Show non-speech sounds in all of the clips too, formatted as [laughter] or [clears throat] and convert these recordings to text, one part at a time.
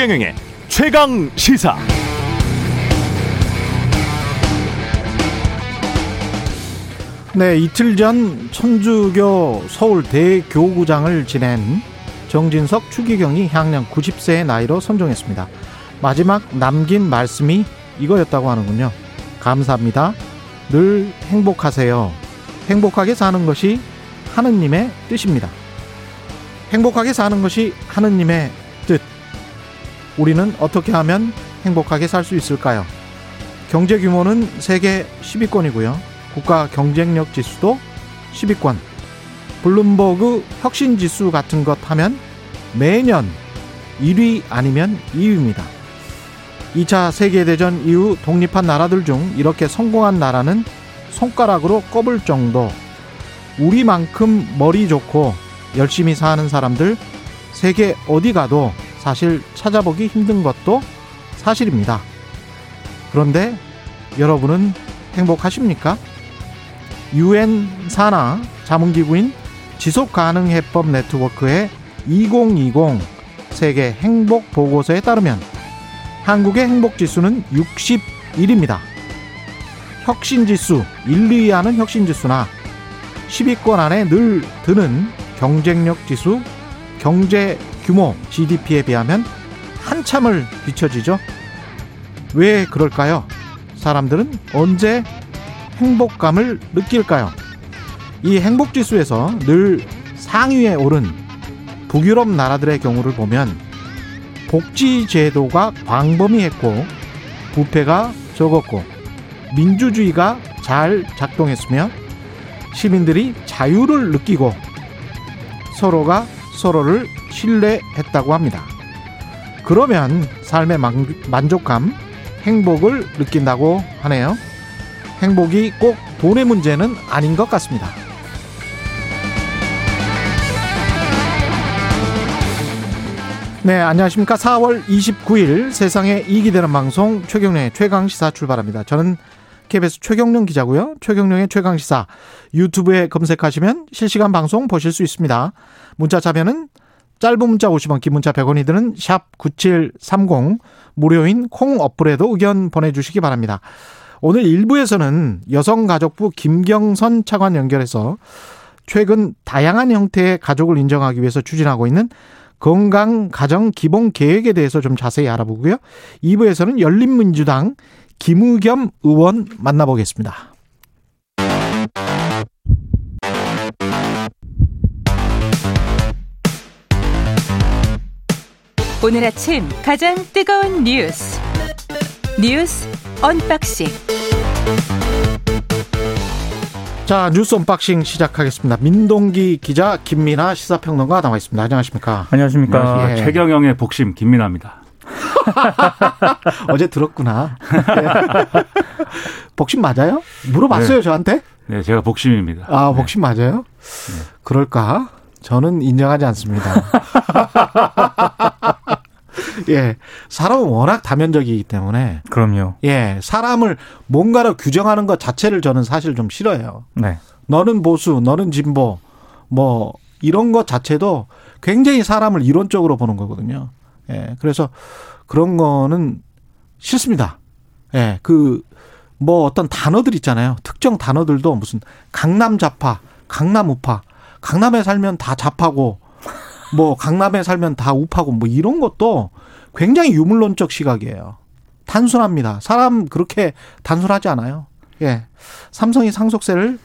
최경영의 최강 시사. 네, 이틀 전 천주교 서울 대교구장을 지낸 정진석 추기경이 향년 90세의 나이로 선종했습니다. 마지막 남긴 말씀이 이거였다고 하는군요. 감사합니다. 늘 행복하세요. 행복하게 사는 것이 하느님의 뜻입니다. 행복하게 사는 것이 하느님의 뜻. 우리는 어떻게 하면 행복하게 살 수 있을까요? 경제 규모는 세계 10위권이고요. 국가 경쟁력 지수도 10위권. 블룸버그 혁신 지수 같은 것 하면 매년 1위 아니면 2위입니다. 2차 세계대전 이후 독립한 나라들 중 이렇게 성공한 나라는 손가락으로 꼽을 정도. 우리만큼 머리 좋고 열심히 사는 사람들 세계 어디 가도 사실 찾아보기 힘든 것도 사실입니다. 그런데 여러분은 행복하십니까? 유엔 산하 자문기구인 지속가능해법 네트워크의 2020 세계 행복 보고서에 따르면 한국의 행복 지수는 61입니다. 혁신 지수 1, 2위 하는 혁신 지수나 10위권 안에 늘 드는 경쟁력 지수, 경제 규모 GDP에 비하면 한참을 뒤처지죠. 왜 그럴까요? 사람들은 언제 행복감을 느낄까요? 이 행복 지수에서 늘 상위에 오른 북유럽 나라들의 경우를 보면 복지 제도가 광범위했고 부패가 적었고 민주주의가 잘 작동했으며 시민들이 자유를 느끼고 서로가 서로를 신뢰했다고 합니다. 그러면 삶의 만족감, 행복을 느낀다고 하네요. 행복이 꼭 돈의 문제는 아닌 것 같습니다. 네, 안녕하십니까. 4월 29일 세상에 이익이 되는 방송 최경련의 최강시사 출발합니다. 저는 KBS 최경련 기자고요. 최경련의 최강시사 유튜브에 검색하시면 실시간 방송 보실 수 있습니다. 문자 자면은 짧은 문자 50원, 긴 문자 100원이 드는 샵 9730 무료인 콩 어플에도 의견 보내주시기 바랍니다. 오늘 1부에서는 여성가족부 김경선 차관 연결해서 최근 다양한 형태의 가족을 인정하기 위해서 추진하고 있는 건강 가정 기본 계획에 대해서 좀 자세히 알아보고요. 2부에서는 열린민주당 김의겸 의원 만나보겠습니다. 오늘 아침 가장 뜨거운 뉴스 뉴스 unboxing 자 뉴스 unboxing 시작하겠습니다. 민동기 기자 김민아 시사평론가 나와 있습니다. 안녕하십니까? 안녕하십니까? 예. 최경영의 복심 김민아입니다. [laughs] 어제 들었구나. 복심 맞아요? 물어봤어요 네. 저한테? 네, 제가 복심입니다. 아 복심 네. 맞아요? 네. 그럴까? 저는 인정하지 않습니다. [laughs] 예. 사람은 워낙 다면적이기 때문에. 그럼요. 예. 사람을 뭔가로 규정하는 것 자체를 저는 사실 좀 싫어해요. 네. 너는 보수, 너는 진보, 뭐, 이런 것 자체도 굉장히 사람을 이론적으로 보는 거거든요. 예. 그래서 그런 거는 싫습니다. 예. 그, 뭐 어떤 단어들 있잖아요. 특정 단어들도 무슨 강남 좌파, 강남 우파, 강남에 살면 다 좌파고 뭐 강남에 살면 다 우파고 뭐 이런 것도 굉장히 유물론적 시각이에요. 단순합니다. 사람 그렇게 단순하지 않아요. 예. 삼성이 상속세를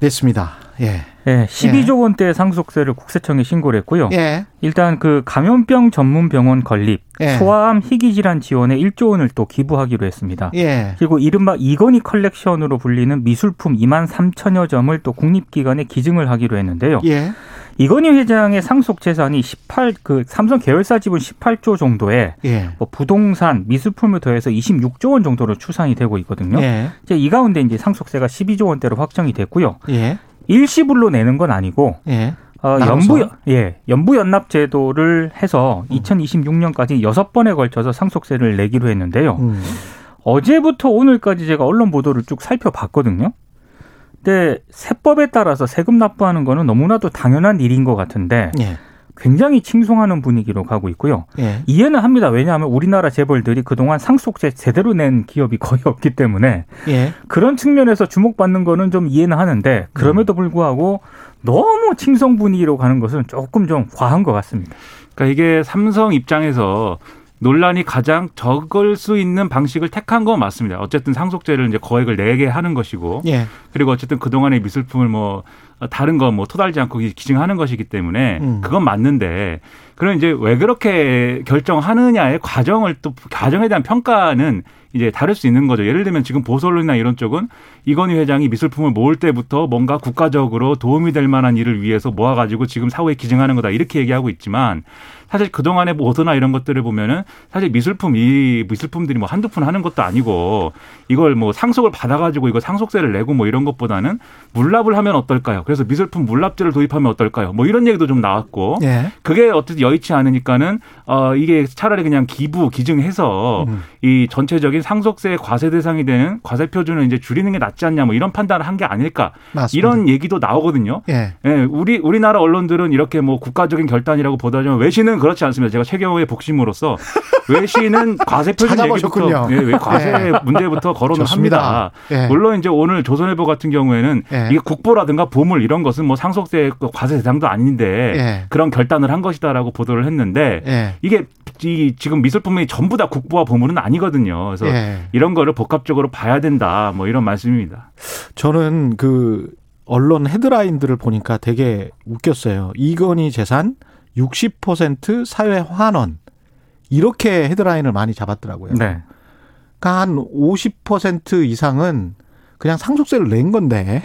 냈습니다. 예. 예, 12조 원대 상속세를 국세청에 신고를 했고요. 예. 일단 그 감염병 전문 병원 건립, 예. 소아암 희귀 질환 지원에 1조 원을 또 기부하기로 했습니다. 예. 그리고 이른바 이건희 컬렉션으로 불리는 미술품 2만 3천여 점을 또 국립기관에 기증을 하기로 했는데요. 예. 이건희 회장의 상속 재산이 18 그 삼성 계열사 지분 18조 정도에 예. 뭐 부동산, 미술품을 더해서 26조 원 정도로 추산이 되고 있거든요. 예. 이제 이 가운데 이제 상속세가 12조 원대로 확정이 됐고요. 예. 일시불로 내는 건 아니고 예. 어, 연부 예 연부 연납 제도를 해서 음. 2026년까지 여섯 번에 걸쳐서 상속세를 내기로 했는데요. 음. 어제부터 오늘까지 제가 언론 보도를 쭉 살펴봤거든요. 근데 세법에 따라서 세금 납부하는 거는 너무나도 당연한 일인 것 같은데 예. 굉장히 칭송하는 분위기로 가고 있고요. 예. 이해는 합니다. 왜냐하면 우리나라 재벌들이 그동안 상속세 제대로 낸 기업이 거의 없기 때문에 예. 그런 측면에서 주목받는 거는 좀 이해는 하는데 그럼에도 불구하고 너무 칭송 분위기로 가는 것은 조금 좀 과한 것 같습니다. 그러니까 이게 삼성 입장에서 논란이 가장 적을 수 있는 방식을 택한 건 맞습니다. 어쨌든 상속세를 이제 거액을 내게 하는 것이고 예. 그리고 어쨌든 그 동안의 미술품을 뭐 다른 거 뭐 토달지 않고 기증하는 것이기 때문에 음. 그건 맞는데 그럼 이제 왜 그렇게 결정하느냐의 과정을 또 과정에 대한 평가는 이제 다를 수 있는 거죠. 예를 들면 지금 보솔론이나 이런 쪽은 이건희 회장이 미술품을 모을 때부터 뭔가 국가적으로 도움이 될 만한 일을 위해서 모아가지고 지금 사후에 기증하는 거다 이렇게 얘기하고 있지만 사실 그동안의 보도나 이런 것들을 보면은 사실 미술품 이 미술품들이 뭐 한두 푼 하는 것도 아니고 이걸 뭐 상속을 받아가지고 이거 상속세를 내고 뭐 이런 것보다는 물납을 하면 어떨까요? 그래서 미술품 물납제를 도입하면 어떨까요? 뭐 이런 얘기도 좀 나왔고 예. 그게 어쨌든 여의치 않으니까는 어 이게 차라리 그냥 기부 기증해서 음. 이 전체적인 상속세 과세 대상이 되는 과세 표준을 이제 줄이는 게 낫지 않냐 뭐 이런 판단을 한 게 아닐까 맞습니다. 이런 얘기도 나오거든요. 예. 예, 우리 우리나라 언론들은 이렇게 뭐 국가적인 결단이라고 보다지만 외신은 그렇지 않습니다. 제가 최경호의 복심으로서 [laughs] 외신은 과세 표준 얘기부터. 예, 왜 과세 예. 문제부터 거론을 좋습니다. 합니다. 예. 물론 이제 오늘 조선일보 같은 경우에는 예. 이게 국보라든가 보물 이런 것은 뭐 상속세 과세 대상도 아닌데 예. 그런 결단을 한 것이다라고 보도를 했는데 예. 이게 이 지금 미술품이 전부 다 국보와 보물은 아니거든요. 그래서 예. 이런 거를 복합적으로 봐야 된다. 뭐 이런 말씀입니다. 저는 그 언론 헤드라인들을 보니까 되게 웃겼어요. 이건희 재산 60% 사회 환원 이렇게 헤드라인을 많이 잡았더라고요. 네. 그러니까 한 50% 이상은 그냥 상속세를 낸 건데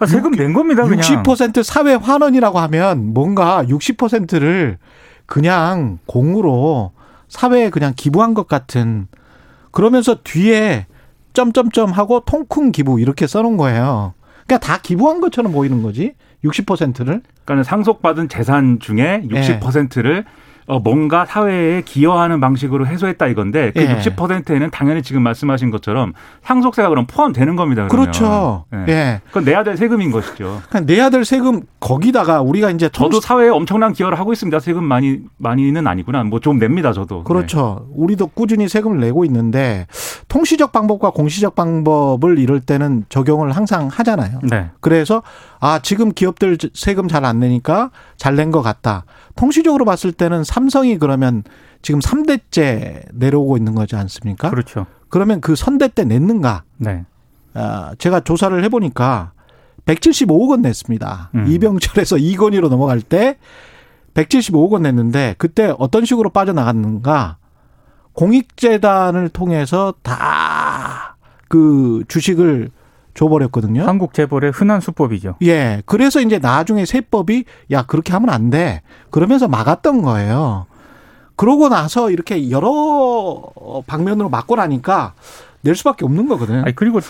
아, 세금 낸 겁니다. 그냥. 60% 사회 환원이라고 하면 뭔가 60%를 그냥 공으로 사회에 그냥 기부한 것 같은 그러면서 뒤에 점점점 하고 통큰 기부 이렇게 써놓은 거예요. 그러니까 다 기부한 것처럼 보이는 거지. 60%를. 그러니까 상속받은 재산 중에 예. 60%를 어, 뭔가 사회에 기여하는 방식으로 해소했다 이건데 그 예. 60%에는 당연히 지금 말씀하신 것처럼 상속세가 그럼 포함되는 겁니다. 그러면. 그렇죠. 예. 예. 그건 내야 될 세금인 것이죠. 그러니까 내야 될 세금 거기다가 우리가 이제 저도 통시- 사회에 엄청난 기여를 하고 있습니다. 세금 많이 많이는 아니구나. 뭐 좀 냅니다. 저도. 그렇죠. 우리도 꾸준히 세금을 내고 있는데 통시적 방법과 공시적 방법을 이럴 때는 적용을 항상 하잖아요. 네. 그래서 아 지금 기업들 세금 잘 안 내니까 잘 낸 것 같다. 통시적으로 봤을 때는 삼성이 그러면 지금 3대째 내려오고 있는 거지 않습니까? 그렇죠. 그러면 그 선대 때 냈는가? 네. 아, 제가 조사를 해보니까 175억 원 냈습니다. 음. 이병철에서 [laughs] 이건희로 넘어갈 때 175억 원 냈는데 그때 어떤 식으로 빠져나갔는가? 공익재단을 통해서 다 그 주식을 줘버렸거든요. 한국 재벌의 흔한 수법이죠. 예. 그래서 이제 나중에 세법이 야, 그렇게 하면 안 돼. 그러면서 막았던 거예요. 그러고 나서 이렇게 여러 방면으로 막고 나니까 낼 수밖에 없는 거거든. 아니 그리고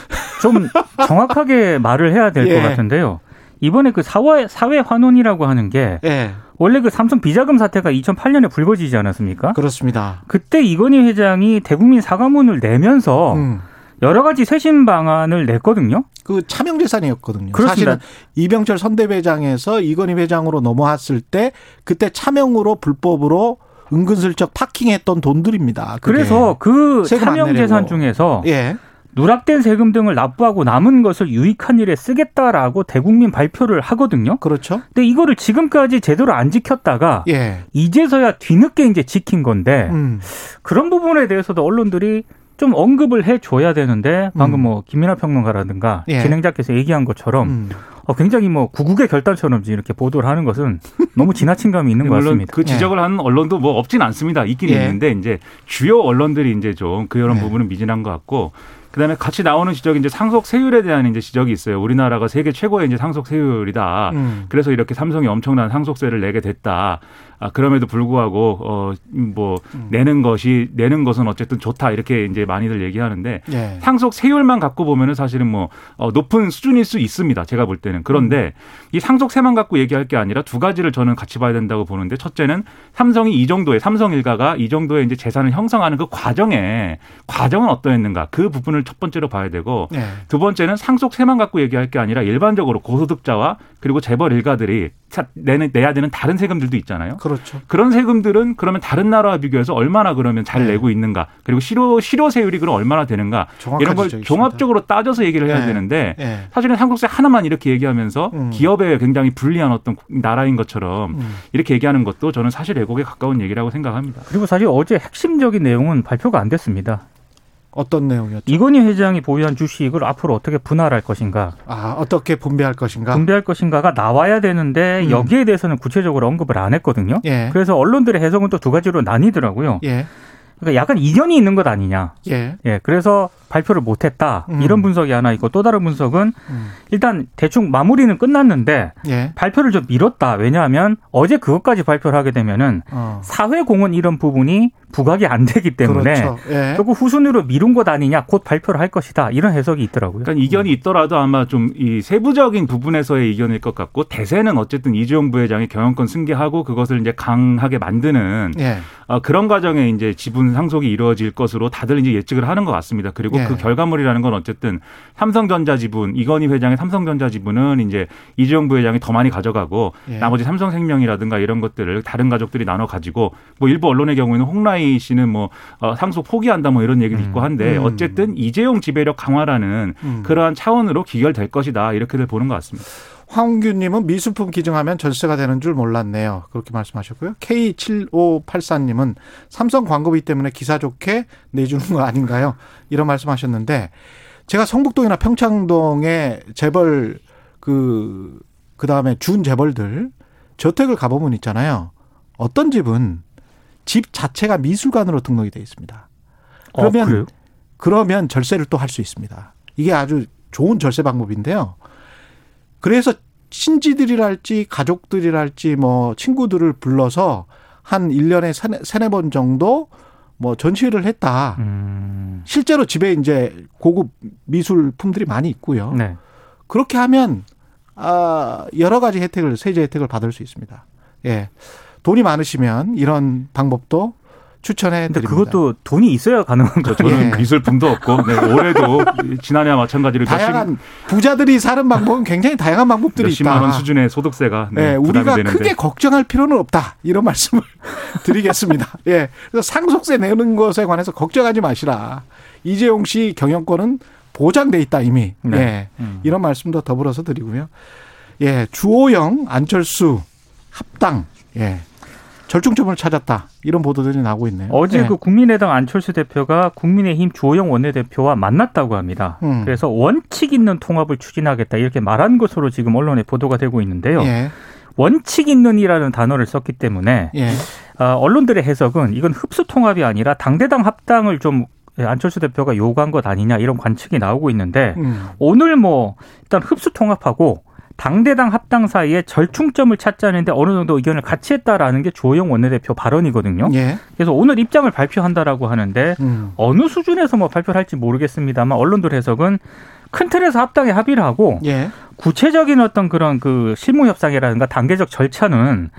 좀 [laughs] 정확하게 말을 해야 될것 예. 같은데요. 이번에 그 사회 사회 환원이라고 하는 게 예. 원래 그 삼성 비자금 사태가 2008년에 불거지지 않았습니까? 그렇습니다. 그때 이건희 회장이 대국민 사과문을 내면서 음. 여러 가지 쇄신 방안을 냈거든요. 그 차명 재산이었거든요. 그렇습니다. 사실은 이병철 선대회장에서 이건희 회장으로 넘어왔을 때 그때 차명으로 불법으로 은근슬쩍 파킹했던 돈들입니다. 그래서 그 차명. 재산 중에서 예. 누락된 세금 등을 납부하고 남은 것을 유익한 일에 쓰겠다라고 대국민 발표를 하거든요. 그렇죠. 근데 이거를 지금까지 제대로 안 지켰다가 예. 이제서야 뒤늦게 이제 지킨 건데 음. 그런 부분에 대해서도 언론들이 좀 언급을 해줘야 되는데 방금 음. 뭐 김민하 평론가라든가 예. 진행자께서 얘기한 것처럼 음. 어, 굉장히 뭐 구국의 결단처럼 이렇게 보도를 하는 것은 [laughs] 너무 지나친 감이 있는 것 같습니다. 그 지적을 하는 언론도 뭐 없진 않습니다. 있긴 예. 있는데 이제 주요 언론들이 이제 좀 그런 예. 부분은 미진한 것 같고 그다음에 같이 나오는 지적이 이제 상속 세율에 대한 이제 지적이 있어요. 우리나라가 세계 최고의 이제 상속 세율이다. 음. 그래서 이렇게 삼성이 엄청난 상속세를 내게 됐다. 아, 그럼에도 불구하고 어뭐 음. 내는 것이 내는 것은 어쨌든 좋다 이렇게 이제 많이들 얘기하는데 예. 상속 세율만 갖고 보면은 사실은 뭐 어, 높은 수준일 수 있습니다. 제가 볼 때는 그런데 이 상속세만 갖고 얘기할 게 아니라 두 가지를 저는 같이 봐야 된다고 보는데 첫째는 삼성이 이 정도의 삼성 일가가 이 정도의 이제 재산을 형성하는 그 과정에 과정은 어떠했는가 그 부분을 부분을 첫 번째로 봐야 되고 예. 두 번째는 상속세만 갖고 얘기할 게 아니라 일반적으로 고소득자와 그리고 재벌 일가들이 차- 내는 내야 되는 다른 세금들도 있잖아요. 그렇죠. 그런 세금들은 그러면 다른 나라와 비교해서 얼마나 그러면 잘 네. 내고 있는가 그리고 실효 실효세율이 그럼 얼마나 되는가 이런 걸 지적이십니다. 종합적으로 따져서 얘기를 해야 네. 되는데 예. 사실은 상속세 하나만 이렇게 얘기하면서 음. 기업에 굉장히 불리한 어떤 나라인 것처럼 음. 이렇게 얘기하는 것도 저는 사실 왜곡에 가까운 얘기라고 생각합니다. 그리고 사실 어제 핵심적인 내용은 발표가 안 됐습니다. 어떤 내용이었죠? 이건희 회장이 보유한 주식을 앞으로 어떻게 분할할 것인가, 아, 어떻게 분배할 것인가? 분배할 것인가가 나와야 되는데 음. 여기에 대해서는 구체적으로 언급을 안 했거든요. 예. 그래서 언론들의 해석은 또 두 가지로 나뉘더라고요. 예. 그러니까 약간 이견이 있는 것 아니냐. 예. 예, 그래서 발표를 못했다. 음. 이런 분석이 하나 있고 또 다른 분석은 음. 일단 대충 마무리는 끝났는데 예. 발표를 좀 미뤘다. 왜냐하면 어제 그것까지 발표를 하게 되면은 어. 사회 공헌 이런 부분이 부각이 안 되기 때문에 그렇죠. 예. 조금 후순위로 미룬 것 아니냐. 곧 발표를 할 것이다. 이런 해석이 있더라고요. 그러니까 이견이 있더라도 아마 좀 이 세부적인 부분에서의 이견일 것 같고 대세는 어쨌든 이재용 부회장이 경영권 승계하고 그것을 이제 강하게 만드는 예. 어, 그런 과정에 이제 지분 상속이 이루어질 것으로 다들 이제 예측을 하는 것 같습니다. 그리고 예. 그 결과물이라는 건 어쨌든 삼성전자 지분 이건희 회장의 삼성전자 지분은 이제 이재용 부회장이 더 많이 가져가고 예. 나머지 삼성생명이라든가 이런 것들을 다른 가족들이 나눠 가지고 뭐 일부 언론의 경우에는 홍라희 씨는 뭐 어, 상속 포기한다 뭐 이런 얘기도 있고 한데 음. 어쨌든 이재용 지배력 강화라는 음. 그러한 차원으로 기결될 것이다 이렇게들 보는 것 같습니다. 황규님은 미술품 기증하면 전세가 되는 줄 몰랐네요. 그렇게 말씀하셨고요. K7584님은 삼성 광고비 때문에 기사 좋게 내주는 거 아닌가요? 이런 말씀하셨는데 제가 성북동이나 평창동에 재벌 그, 그 다음에 준 재벌들 저택을 가보면 있잖아요. 어떤 집은 집 자체가 미술관으로 등록이 돼 있습니다. 그러면 어, 그래요? 그러면 절세를 또 할 수 있습니다. 이게 아주 좋은 절세 방법인데요. 그래서 친지들이랄지 가족들이랄지 뭐 친구들을 불러서 한 1년에 세네, 세네 번 정도 뭐 전시회를 했다. 음, 실제로 집에 이제 고급 미술품들이 많이 있고요. 네. 그렇게 하면 아 여러 가지 혜택을 세제 혜택을 받을 수 있습니다. 예. 돈이 많으시면 이런 방법도 추천해 드립니다. 그것도 돈이 있어야 가능한 거죠. 저는 예. 미술품도 없고 네, 올해도 지난해와 마찬가지로 몇십, 다양한 부자들이 사는 방법은 굉장히 다양한 방법들이 몇십만 있다. 원 수준의 소득세가 네, 예, 부담이 우리가 되는데 크게 걱정할 필요는 없다. 이런 말씀을 [laughs] 드리겠습니다. 예. 그래서 상속세 내는 것에 관해서 걱정하지 마시라. 이재용 씨 경영권은 보장돼 있다 이미. 네. 예. 음. 이런 말씀도 더불어서 드리고요. 예. 주호영, 안철수 합당. 예. 절충점을 찾았다. 이런 보도들이 나오고 있네요. 어제 예. 그 국민의당 안철수 대표가 국민의힘 주호영 원내대표와 만났다고 합니다. 음. 그래서 원칙 있는 통합을 추진하겠다 이렇게 말한 것으로 지금 언론에 보도가 되고 있는데요. 예. 원칙 있는이라는 단어를 썼기 때문에 예. 아, 언론들의 해석은 이건 흡수 통합이 아니라 당대당 합당을 좀 안철수 대표가 요구한 것 아니냐 이런 관측이 나오고 있는데 음. 오늘 뭐 일단 흡수 통합하고 당대당 합당 사이에 절충점을 찾자는데 어느 정도 의견을 같이 했다라는 게 주호영 원내대표 발언이거든요. 예. 그래서 오늘 입장을 발표한다라고 하는데 음. 어느 수준에서 뭐 발표를 할지 모르겠습니다만 언론들 해석은 큰 틀에서 합당에 합의를 하고 예. 구체적인 어떤 그런 그 실무 협상이라든가 단계적 절차는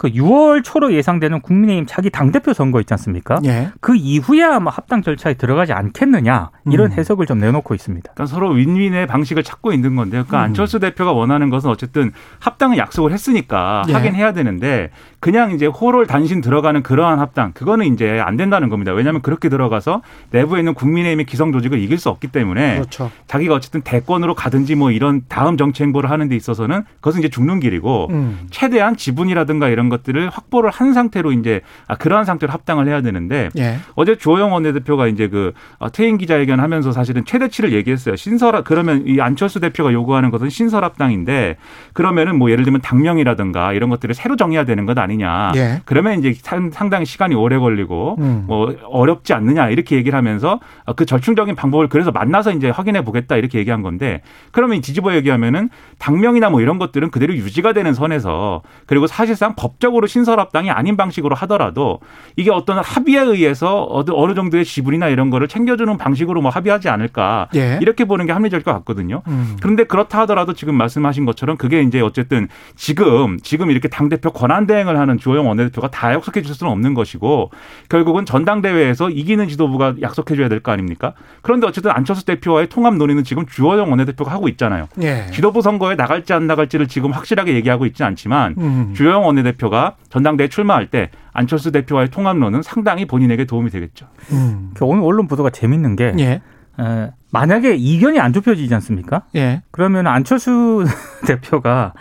그 6월 초로 예상되는 국민의힘 자기 당대표 선거 있지 않습니까? 예. 그 이후에 아마 합당 절차에 들어가지 않겠느냐 이런 음. 해석을 좀 내놓고 있습니다. 그러니까 서로 윈윈의 방식을 찾고 있는 건데요. 그러니까 음. 안철수 대표가 원하는 것은 어쨌든 합당을 약속을 했으니까 예. 하긴 해야 되는데 그냥 이제 호를 단신 들어가는 그러한 합당 그거는 이제 안 된다는 겁니다. 왜냐하면 그렇게 들어가서 내부에 있는 국민의힘의 기성 조직을 이길 수 없기 때문에 그렇죠. 자기가 어쨌든 대권으로 가든지 뭐 이런 다음 정치 행보를 하는 데 있어서는 그것은 이제 죽는 길이고 음. 최대한 지분이라든가 이런 것들을 확보를 한 상태로 이제 아, 그러한 상태로 합당을 해야 되는데 예. 어제 주호영 원내대표가 이제 그 어, 퇴임 기자회견 하면서 사실은 최대치를 얘기했어요. 신설 그러면 이 안철수 대표가 요구하는 것은 신설 합당인데 그러면은 뭐 예를 들면 당명이라든가 이런 것들을 새로 정해야 되는 것 아니 냐. 예. 그러면 이제 상- 상당히 시간이 오래 걸리고 음. 뭐 어렵지 않느냐 이렇게 얘기를 하면서 어, 그 절충적인 방법을 그래서 만나서 이제 확인해 보겠다 이렇게 얘기한 건데 그러면 뒤집어 얘기하면은 당명이나 뭐 이런 것들은 그대로 유지가 되는 선에서 그리고 사실상 법 법적으로 신설합당이 아닌 방식으로 하더라도 이게 어떤 합의에 의해서 어느 정도의 지분이나 이런 거를 챙겨주는 방식으로 뭐 합의하지 않을까 예. 이렇게 보는 게 합리적일 것 같거든요. 음. 그런데 그렇다 하더라도 지금 말씀하신 것처럼 그게 이제 어쨌든 지금 지금 이렇게 당 대표 권한 대행을 하는 주호영 원내대표가 다 약속해 줄 수는 없는 것이고 결국은 전당대회에서 이기는 지도부가 약속해 줘야 될 거 아닙니까? 그런데 어쨌든 안철수 대표와의 통합 논의는 지금 주호영 원내대표가 하고 있잖아요. 예. 지도부 선거에 나갈지 안 나갈지를 지금 확실하게 얘기하고 있지 않지만 음. 주호영 원내대표가 전당대회 출마할 때 안철수 대표와의 통합론은 상당히 본인에게 도움이 되겠죠. 음. 그 오늘 언론 보도가 재밌는 게 예. 에, 만약에 이견이 안 좁혀지지 않습니까? 예. 그러면 안철수 [laughs] 대표가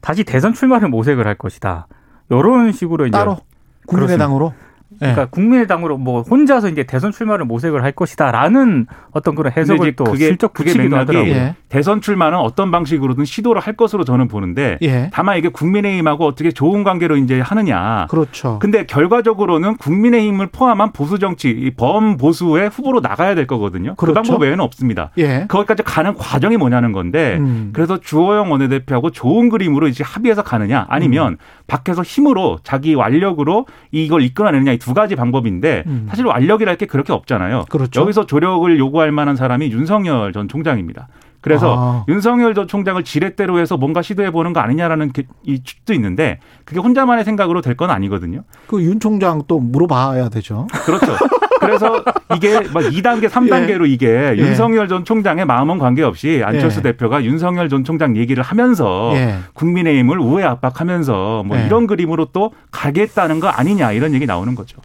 다시 대선 출마를 모색을 할 것이다. 이런 식으로 이제 따로 국민의당으로. 예. 그러니까 국민의당으로 뭐 혼자서 이제 대선 출마를 모색을 할 것이다라는 어떤 그런 해석을 또 그게- 그게 붙이기도 하더라고요. 예. 대선 출마는 어떤 방식으로든 시도를 할 것으로 저는 보는데 예. 다만 이게 국민의힘하고 어떻게 좋은 관계로 이제 하느냐. 그렇죠. 근데 결과적으로는 국민의힘을 포함한 보수 정치, 이 범보수의 후보로 나가야 될 거거든요. 그 그렇죠. 방법 외에는 없습니다. 예. 거기까지 가는 과정이 뭐냐는 건데 음. 그래서 주호영 원내대표하고 좋은 그림으로 이제 합의해서 가느냐 아니면 음. 밖에서 힘으로 자기 완력으로 이걸 이끌어내느냐 이 두 가지 방법인데 음. 사실 완력이랄 게 그렇게 없잖아요. 그렇죠. 여기서 조력을 요구할 만한 사람이 윤석열 전 총장입니다. 그래서 아. 윤석열 전 총장을 지렛대로 해서 뭔가 시도해 보는 거 아니냐라는 게- 이 축도 있는데 그게 혼자만의 생각으로 될 건 아니거든요. 그 윤 총장 또 물어봐야 되죠. 그렇죠. 그래서 이게 막 2단계, 3단계로 이게 예. 윤석열 전 총장의 마음은 관계없이 안철수 예. 대표가 윤석열 전 총장 얘기를 하면서 예. 국민의힘을 우회 압박하면서 뭐 예. 이런 그림으로 또 가겠다는 거 아니냐 이런 얘기 나오는 거죠.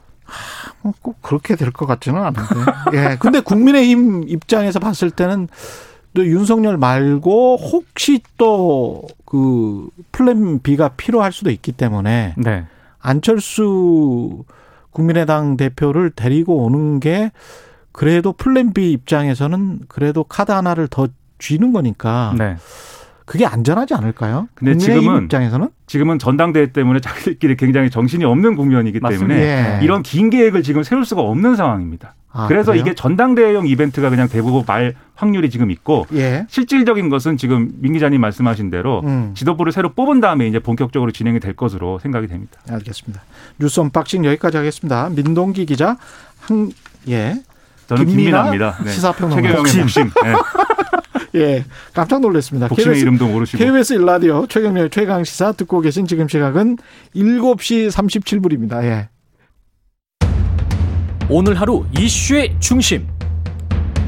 어, 꼭 그렇게 될 것 같지는 않은데. 예. 근데 국민의힘 입장에서 봤을 때는 또 윤석열 말고 혹시 또 그 plan B가 필요할 수도 있기 때문에 네. 안철수 국민의당 대표를 데리고 오는 게 그래도 plan B 입장에서는 그래도 카드 하나를 더 쥐는 거니까 네. 그게 안전하지 않을까요? 근데 지금은 입장에서는 지금은 전당대회 때문에 자기들끼리 굉장히 정신이 없는 국면이기 맞습니다. 때문에 예. 이런 긴 계획을 지금 세울 수가 없는 상황입니다. 아, 그래서 그래요? 이게 전당대회용 이벤트가 그냥 대부분 말 확률이 지금 있고 예. 실질적인 것은 지금 민 기자님 말씀하신 대로 음. 지도부를 새로 뽑은 다음에 이제 본격적으로 진행이 될 것으로 생각이 됩니다. 알겠습니다. 뉴스 unboxing 여기까지 하겠습니다. 민동기 기자 한 예. 저는 김민아 김민아입니다. 네. 시사평론가. 최경영의 복심. 네. [laughs] 예. 깜짝 놀랐습니다. 복심의 이름도 모르시고. KBS 일라디오 최경련 최강 시사 듣고 계신 지금 시각은 7시 37분입니다. 예. 오늘 하루 이슈의 중심.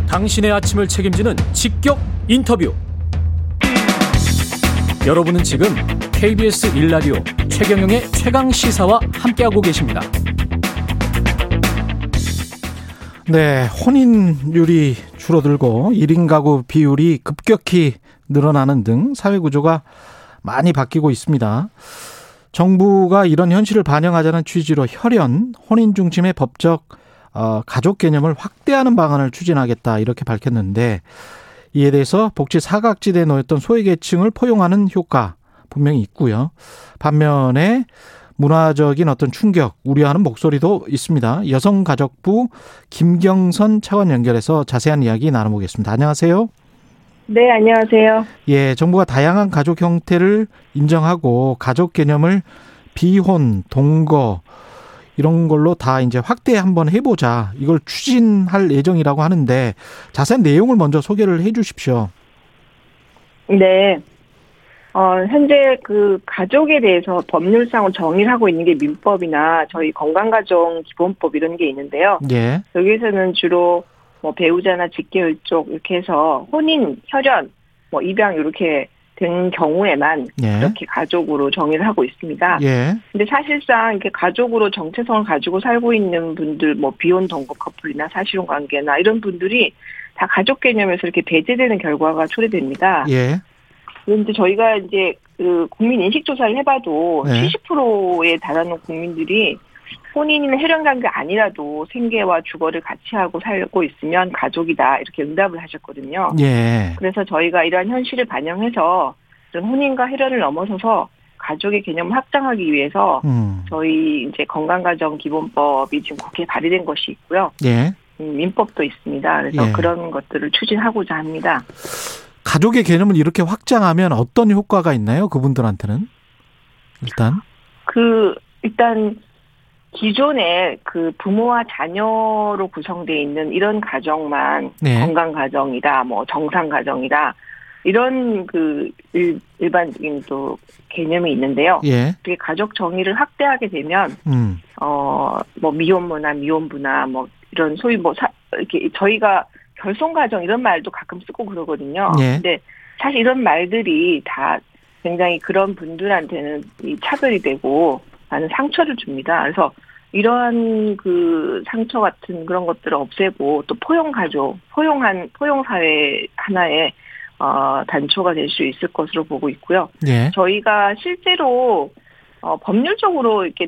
당신의 아침을 책임지는 직격 인터뷰. 여러분은 지금 KBS 일라디오 최경영의 최강 시사와 함께하고 계십니다. 네, 혼인율이 줄어들고 1인 가구 비율이 급격히 늘어나는 등 사회 구조가 많이 바뀌고 있습니다. 정부가 이런 현실을 반영하자는 취지로 혈연, 혼인 중심의 법적 어, 가족 개념을 확대하는 방안을 추진하겠다 이렇게 밝혔는데 이에 대해서 복지 사각지대에 놓였던 소외계층을 포용하는 효과 분명히 있고요. 반면에 문화적인 어떤 충격 우려하는 목소리도 있습니다. 여성가족부 김경선 차관 연결해서 자세한 이야기 나눠보겠습니다. 안녕하세요. 네, 안녕하세요. 예, 정부가 다양한 가족 형태를 인정하고 가족 개념을 비혼, 동거 이런 걸로 다 이제 확대 한번 해보자. 이걸 추진할 예정이라고 하는데 자세한 내용을 먼저 소개를 해주십시오. 네. 어, 현재 그 가족에 대해서 법률상으로 정의를 하고 있는 게 민법이나 저희 건강가정 기본법 이런 게 있는데요. 예, 여기에서는 주로 뭐 배우자나 직계일족 이렇게 해서 혼인, 혈연, 뭐 입양 이렇게 된 경우에만 예, 이렇게 가족으로 정의를 하고 있습니다. 예, 근데 사실상 이렇게 가족으로 정체성을 가지고 살고 있는 분들, 뭐 비혼 동거 커플이나 사실혼 관계나 이런 분들이 다 가족 개념에서 이렇게 배제되는 결과가 초래됩니다. 예, 그런데 저희가 이제 그 국민 인식 조사를 해봐도 네. 70%에 달하는 국민들이 혼인이나 혈연 관계 아니라도 생계와 주거를 같이 하고 살고 있으면 가족이다 이렇게 응답을 하셨거든요. 예, 그래서 저희가 이러한 현실을 반영해서 혼인과 혈연을 넘어서서 가족의 개념을 확장하기 위해서 음, 저희 이제 건강가정 기본법이 지금 국회에 발의된 것이 있고요. 예. 음, 민법도 있습니다. 그래서 예. 그런 것들을 추진하고자 합니다. 가족의 개념을 이렇게 확장하면 어떤 효과가 있나요? 그분들한테는 일단 그 일단 기존에 그 부모와 자녀로 구성되어 있는 이런 가정만 네. 건강 가정이다, 뭐 정상 가정이다 이런 그 일, 일반적인 또 개념이 있는데요. 예. 그게 가족 정의를 확대하게 되면 음. 어뭐 미혼모나 미혼부나 뭐 이런 소위 뭐 사, 이렇게 저희가 결손 가정 이런 말도 가끔 쓰고 그러거든요. 예. 근데 사실 이런 말들이 다 굉장히 그런 분들한테는 이 차별이 되고 많은 상처를 줍니다. 그래서 이러한 그 상처 같은 그런 것들을 없애고 또 포용 가족, 포용한 포용 사회 하나의 어 단초가 될 수 있을 것으로 보고 있고요. 예. 저희가 실제로 어 법률적으로 이렇게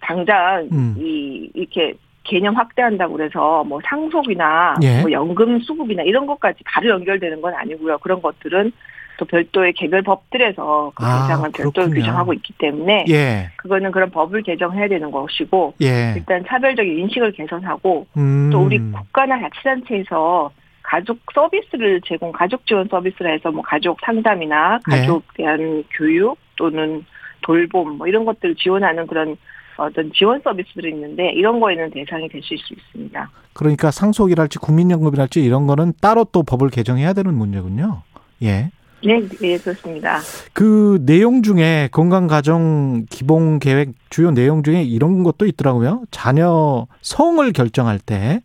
당장 음. 이 이렇게 개념 확대한다고 그래서 뭐 상속이나 예. 뭐 연금 수급이나 이런 것까지 바로 연결되는 건 아니고요. 그런 것들은 또 별도의 개별 법들에서 그 아, 대상을 별도로 그렇군요. 규정하고 있기 때문에 예. 그거는 그런 법을 개정해야 되는 것이고 예. 일단 차별적인 인식을 개선하고 음. 또 우리 국가나 자치단체에서 가족 서비스를 제공, 가족 지원 서비스를 해서 뭐 가족 상담이나 네. 가족 대한 교육 또는 돌봄 뭐 이런 것들을 지원하는 그런 어떤 지원 서비스들이 있는데 이런 거에는 대상이 되실 수 있습니다. 그러니까 상속이랄지 국민연금이랄지 이런 거는 따로 또 법을 개정해야 되는 문제군요. 예. 네, 네 그렇습니다. 그 내용 중에 건강가정 기본 계획 주요 내용 중에 이런 것도 있더라고요. 자녀 성을 결정할 때,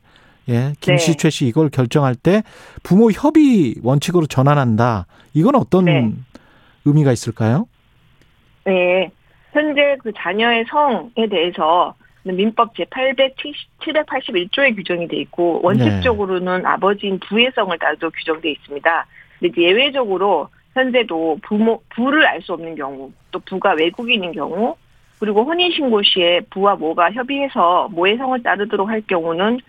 예, 김씨, 네. 최씨 이걸 결정할 때 부모 협의 원칙으로 전환한다. 이건 어떤 네. 의미가 있을까요? 네, 현재 그 자녀의 성에 대해서 민법 제 781조에 규정이 돼 있고 원칙적으로는 아버지인 부의 성을 따로 규정돼 있습니다. 근데 예외적으로 현재도 부모 부를 알 수 없는 경우, 또 부가 외국인인 경우, 그리고 혼인 신고 시에 부와 모가 협의해서 모의 성을 따르도록 할 경우는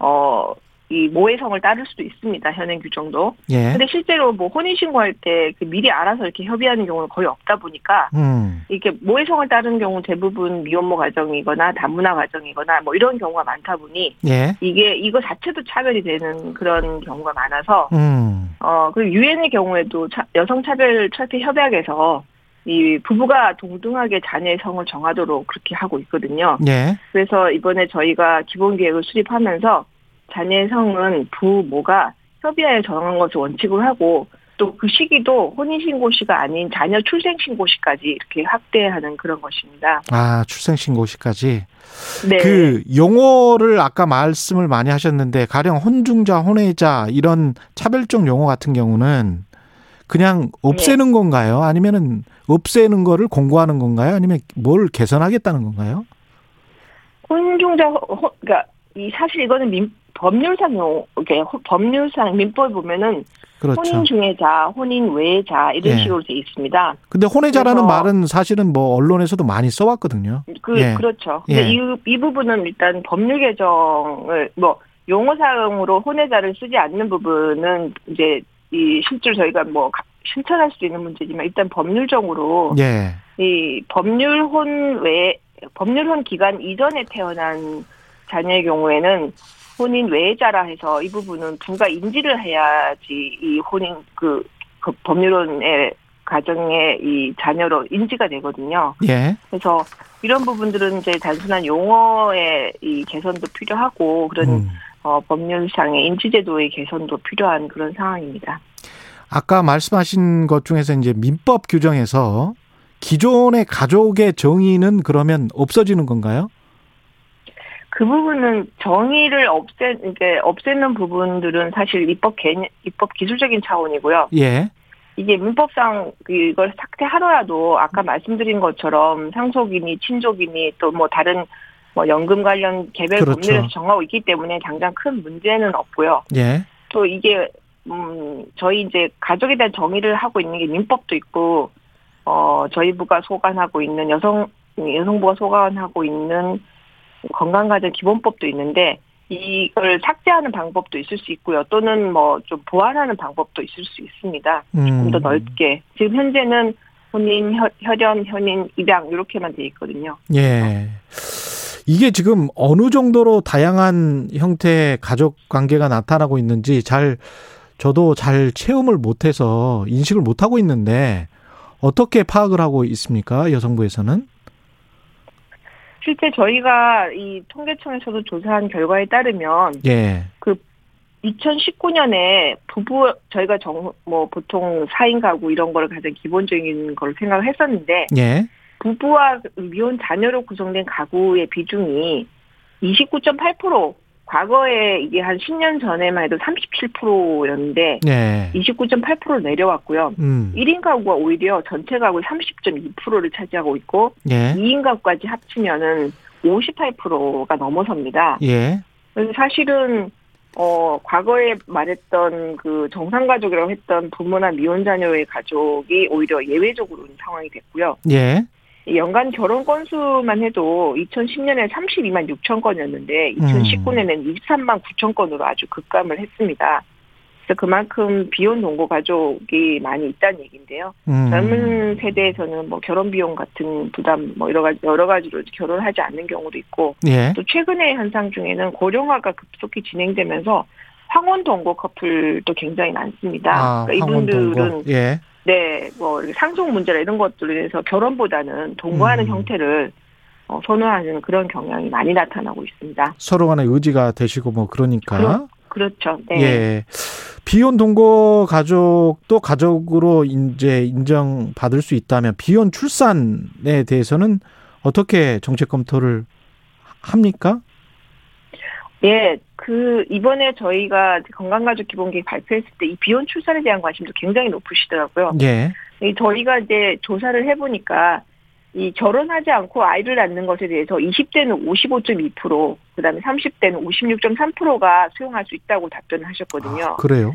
어. 이 모의 성을 따를 수도 있습니다. 현행 규정도. 예. 근데 실제로 뭐 혼인 신고할 때 그 미리 알아서 이렇게 협의하는 경우는 거의 없다 보니까 음. 이렇게 모해성을 따르는 경우 대부분 미혼모 가정이거나 다문화 가정이거나 뭐 이런 경우가 많다 보니 예. 이게 이거 자체도 차별이 되는 그런 경우가 많아서 음. 어 그리고 유엔의 경우에도 차- 여성 차별 철폐 협약에서 이 부부가 동등하게 자녀의 성을 정하도록 그렇게 하고 있거든요. 예. 그래서 이번에 저희가 기본 계획을 수립하면서 자녀의 성은 부모가 협의하에 정한 것을 원칙으로 하고 또 그 시기도 혼인신고시가 아닌 자녀 출생신고시까지 이렇게 확대하는 그런 것입니다. 아, 출생신고시까지. 네. 그 용어를 아까 말씀을 많이 하셨는데 가령 혼중자, 혼외자 이런 차별적 용어 같은 경우는 그냥 없애는 네. 건가요? 아니면은 없애는 거를 공고하는 건가요? 아니면 뭘 개선하겠다는 건가요? 혼중자, 혼, 그러니까 이 사실 이거는 민, 법률상 용, 이렇게 호- 법률상 민법에 보면은 그렇죠. 혼인 중해자, 혼인 외자 이런 예. 식으로 돼 있습니다. 근데 혼외자라는 말은 사실은 뭐 언론에서도 많이 써왔거든요. 그 예. 그렇죠. 근데 예. 이, 이 부분은 일단 법률 개정을 뭐 용어사용으로 혼외자를 쓰지 않는 부분은 이제 이 실제로 저희가 뭐 가- 실천할 수도 있는 문제지만 일단 법률적으로 예. 이 법률 혼 외 법률 혼 기간 이전에 태어난 자녀의 경우에는 혼인 외자라 해서 이 부분은 부가 인지를 해야지 이 혼인 그, 그 법률혼의 가정의 이 자녀로 인지가 되거든요. 예. 그래서 이런 부분들은 이제 단순한 용어의 이 개선도 필요하고 그런 음. 어, 법률상의 인지제도의 개선도 필요한 그런 상황입니다. 아까 말씀하신 것 중에서 이제 민법 규정에서 기존의 가족의 정의는 그러면 없어지는 건가요? 그 부분은 정의를 없애 이게 없애는 부분들은 사실 입법 개념 입법 기술적인 차원이고요. 예. 이게 민법상 이걸 삭제하더라도 아까 말씀드린 것처럼 상속이니 친족이니 또뭐 다른 뭐 연금 관련 개별 그렇죠. 법률에서 정하고 있기 때문에 당장 큰 문제는 없고요. 예. 또 이게 음 저희 이제 가족에 대한 정의를 하고 있는 게 민법도 있고 어 저희 부가 소관하고 있는 여성 여성부가 소관하고 있는 건강가정 기본법도 있는데 이걸 삭제하는 방법도 있을 수 있고요. 또는 뭐 좀 보완하는 방법도 있을 수 있습니다. 좀더 음. 넓게. 지금 현재는 혼인, 혈, 혈연, 현인, 입양 이렇게만 돼 있거든요. 예. 이게 지금 어느 정도로 다양한 형태의 가족 관계가 나타나고 있는지 잘 저도 잘 체험을 못해서 인식을 못하고 있는데 어떻게 파악을 하고 있습니까? 여성부에서는? 실제 저희가 이 통계청에서도 조사한 결과에 따르면 예. 2019년에 부부 저희가 정 뭐 보통 4인 가구 이런 거를 가장 기본적인 걸 생각을 했었는데 예. 부부와 미혼 자녀로 구성된 가구의 비중이 29.8% 과거에 이게 한 10년 전에만 해도 37%였는데 예. 29.8% 내려왔고요. 음. 1인 가구가 오히려 전체 가구의 30.2%를 차지하고 있고 예. 2인 가구까지 합치면은 58%가 넘어섭니다. 예. 그래서 사실은 어 과거에 말했던 그 정상 가족이라고 했던 부모나 미혼 자녀의 가족이 오히려 예외적으로 상황이 됐고요. 예. 연간 결혼 건수만 해도 2010년에 32만 6천 건이었는데 2019년에는 23만 9천 건으로 아주 급감을 했습니다. 그래서 그만큼 비혼 동거 가족이 많이 있다는 얘기인데요. 음. 젊은 세대에서는 뭐 결혼 비용 같은 부담 뭐 여러 가지 여러 가지로 결혼하지 않는 경우도 있고 예. 또 최근의 현상 중에는 고령화가 급속히 진행되면서 황혼 동거 커플도 굉장히 많습니다. 아, 그러니까 이분들은. 예. 네, 뭐 상속 문제나 이런 것들로 인해서 결혼보다는 동거하는 음. 형태를 어, 선호하는 그런 경향이 많이 나타나고 있습니다. 서로 간에 의지가 되시고 뭐 그러니까. 그럼- 그렇죠. 네. 예. 비혼 동거 가족도 가족으로 이제 인정받을 수 있다면 비혼 출산에 대해서는 어떻게 정책 검토를 합니까? 예, 그 이번에 저희가 건강가족 기본계획 발표했을 때 이 비혼 출산에 대한 관심도 굉장히 높으시더라고요. 예. 이 저희가 이제 조사를 해보니까 이 결혼하지 않고 아이를 낳는 것에 대해서 20대는 55.2%, 그다음에 30대는 56.3%가 수용할 수 있다고 답변을 하셨거든요. 아, 그래요?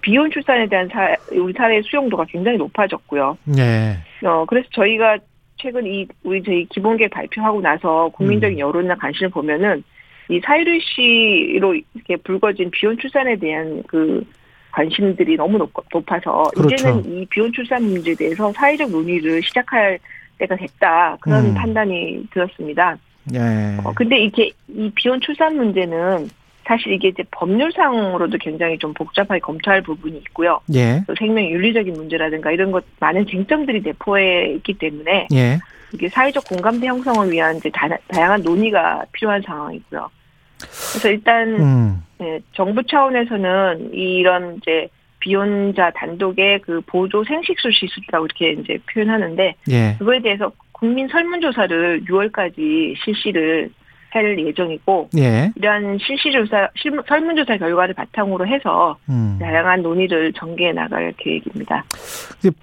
비혼 출산에 대한 사, 우리 사회의 수용도가 굉장히 높아졌고요. 예. 어, 그래서 저희가 최근 이 우리 저희 기본계획 발표하고 나서 국민적인 음. 여론이나 관심을 보면은 이 사유리 씨로 이렇게 불거진 비혼 출산에 대한 그 관심들이 너무 높, 높아서 그렇죠. 이제는 이 비혼 출산 문제에 대해서 사회적 논의를 시작할 때가 됐다 그런 음. 판단이 들었습니다. 예. 어, 근데 이게 이 비혼 출산 문제는 사실 이게 이제 법률상으로도 굉장히 좀 복잡하게 검토할 부분이 있고요. 예. 또 생명 윤리적인 문제라든가 이런 것 많은 쟁점들이 내포해 있기 때문에 예. 이게 사회적 공감대 형성을 위한 이제 다, 다양한 논의가 필요한 상황이고요. 그래서 일단 음. 네, 정부 차원에서는 이런 이제 비혼자 단독의 그 보조 생식수 시술이라고 이렇게 이제 표현하는데 예. 그거에 대해서 국민 설문조사를 6월까지 실시를 할 예정이고 예. 이러한 실시조사 실- 설문조사 결과를 바탕으로 해서 음. 다양한 논의를 전개해 나갈 계획입니다.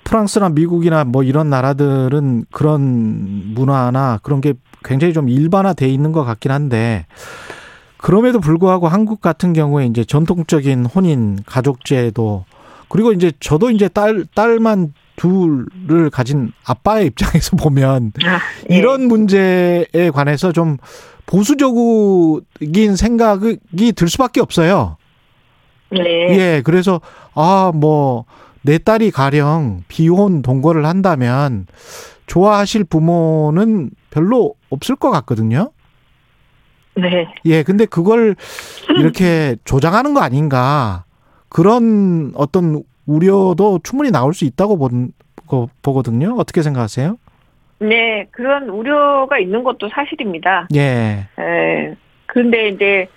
프랑스나 미국이나 뭐 이런 나라들은 그런 문화나 그런 게 굉장히 좀 일반화돼 있는 것 같긴 한데 그럼에도 불구하고 한국 같은 경우에 이제 전통적인 혼인 가족제도 그리고 이제 저도 이제 딸 딸만 둘을 가진 아빠의 입장에서 [laughs] 보면 예. 이런 문제에 관해서 좀 보수적인 생각이 들 수밖에 없어요. 네. 예, 그래서 아, 뭐 내 딸이 가령 비혼 동거를 한다면 좋아하실 부모는 별로 없을 것 같거든요. 네. 예, 근데 그걸 이렇게 [clears throat] 조장하는 거 아닌가 그런 어떤 우려도 충분히 나올 수 있다고 본, 거, 보거든요. 어떻게 생각하세요? 네, 그런 우려가 있는 것도 사실입니다. 예, 예. 그런데 이제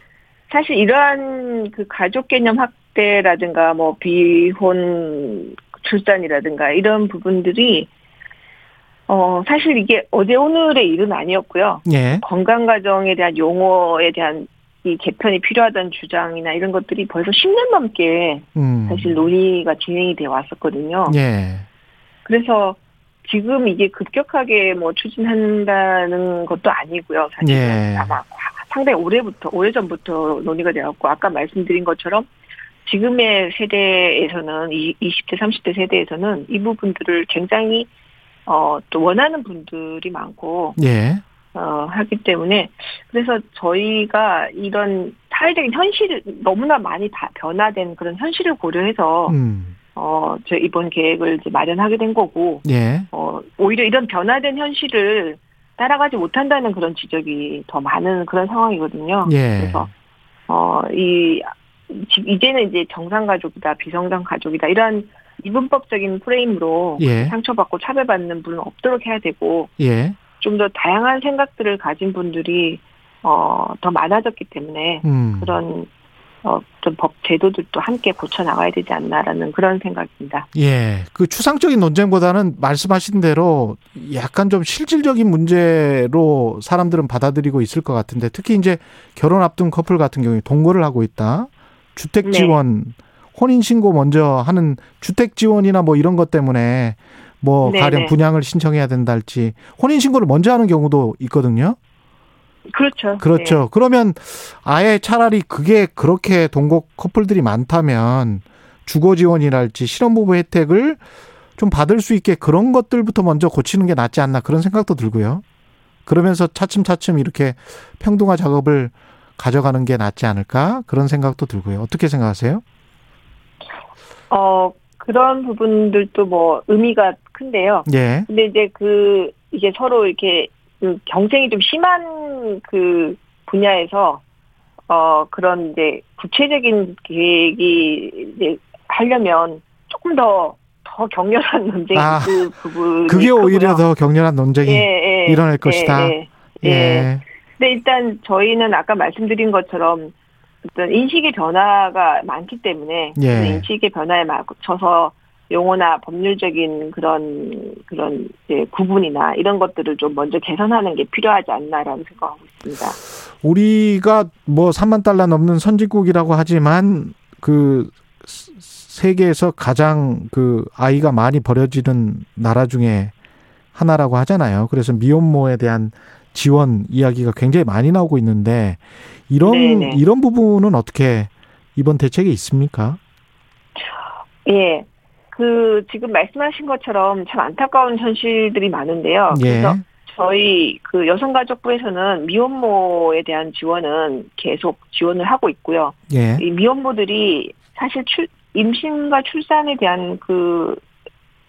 사실 이러한 그 가족 개념 확대라든가 뭐 비혼 출산이라든가 이런 부분들이 어 사실 이게 어제 오늘의 일은 아니었고요. 예, 건강 가정에 대한 용어에 대한 이 개편이 필요하다는 주장이나 이런 것들이 벌써 10년 넘게 음, 사실 논의가 진행이 돼 왔었거든요. 예, 그래서 지금 이게 급격하게 뭐 추진한다는 것도 아니고요. 사실은 예. 아마 상당히 오래부터 오래전부터 논의가 되었고 아까 말씀드린 것처럼 지금의 세대에서는 이 20대 30대 세대에서는 이 부분들을 굉장히 어 또 원하는 분들이 많고 예, 어 하기 때문에 그래서 저희가 이런 사회적인 현실 너무나 많이 다 변화된 그런 현실을 고려해서 음, 어, 저 이번 계획을 이제 마련하게 된 거고, 예, 어, 오히려 이런 변화된 현실을 따라가지 못한다는 그런 지적이 더 많은 그런 상황이거든요. 예, 그래서, 어, 이, 지- 이제는 이제 정상 가족이다, 비정상 가족이다, 이런 이분법적인 프레임으로 예. 상처받고 차별받는 분은 없도록 해야 되고, 예, 좀더 다양한 생각들을 가진 분들이 어, 더 많아졌기 때문에 음. 그런 어, 좀법 제도들도 함께 고쳐 나가야 되지 않나라는 그런 생각입니다. 예. 그 추상적인 논쟁보다는 말씀하신 대로 약간 좀 실질적인 문제로 사람들은 받아들이고 있을 것 같은데 특히 이제 결혼 앞둔 커플 같은 경우에 동거를 하고 있다. 주택 네. 지원, 혼인 신고 먼저 하는 주택 지원이나 뭐 이런 것 때문에 뭐 네, 가령 네. 분양을 신청해야 된다 할지 혼인 신고를 먼저 하는 경우도 있거든요. 그렇죠. 그렇죠. 그러면 아예 차라리 그게 그렇게 동거 커플들이 많다면 주거 지원이랄지 실업부부 혜택을 좀 받을 수 있게 그런 것들부터 먼저 고치는 게 낫지 않나 그런 생각도 들고요. 그러면서 차츰차츰 이렇게 평등화 작업을 가져가는 게 낫지 않을까 그런 생각도 들고요. 어떻게 생각하세요? 어, 그런 부분들도 뭐 의미가 큰데요. 예. 근데 이제 그 이게 서로 이렇게 그 경쟁이 좀 심한 그 분야에서 어 그런 이제 구체적인 계획이 이제 하려면 조금 더 더 격렬한 [laughs] 논쟁이 아, 그 부분 그게 오히려 더 격렬한 논쟁이 예, 예, 일어날 예, 것이다. 예, 예. 예. 근데 일단 저희는 아까 말씀드린 것처럼 어떤 인식의 변화가 많기 때문에 예. 그 인식의 변화에 맞춰서 용어나 법률적인 그런 그런 이제 구분이나 이런 것들을 좀 먼저 개선하는 게 필요하지 않나라는 생각하고 있습니다. 우리가 뭐 3만 달러 넘는 선진국이라고 하지만 그 세계에서 가장 그 아이가 많이 버려지는 나라 중에 하나라고 하잖아요. 그래서 미혼모에 대한 지원 이야기가 굉장히 많이 나오고 있는데 이런 네네. 이런 부분은 어떻게 이번 대책에 있습니까? 예. 그 지금 말씀하신 것처럼 참 안타까운 현실들이 많은데요. 예. 그래서 저희 그 여성가족부에서는 미혼모에 대한 지원은 계속 지원을 하고 있고요. 예. 이 미혼모들이 사실 출, 임신과 출산에 대한 그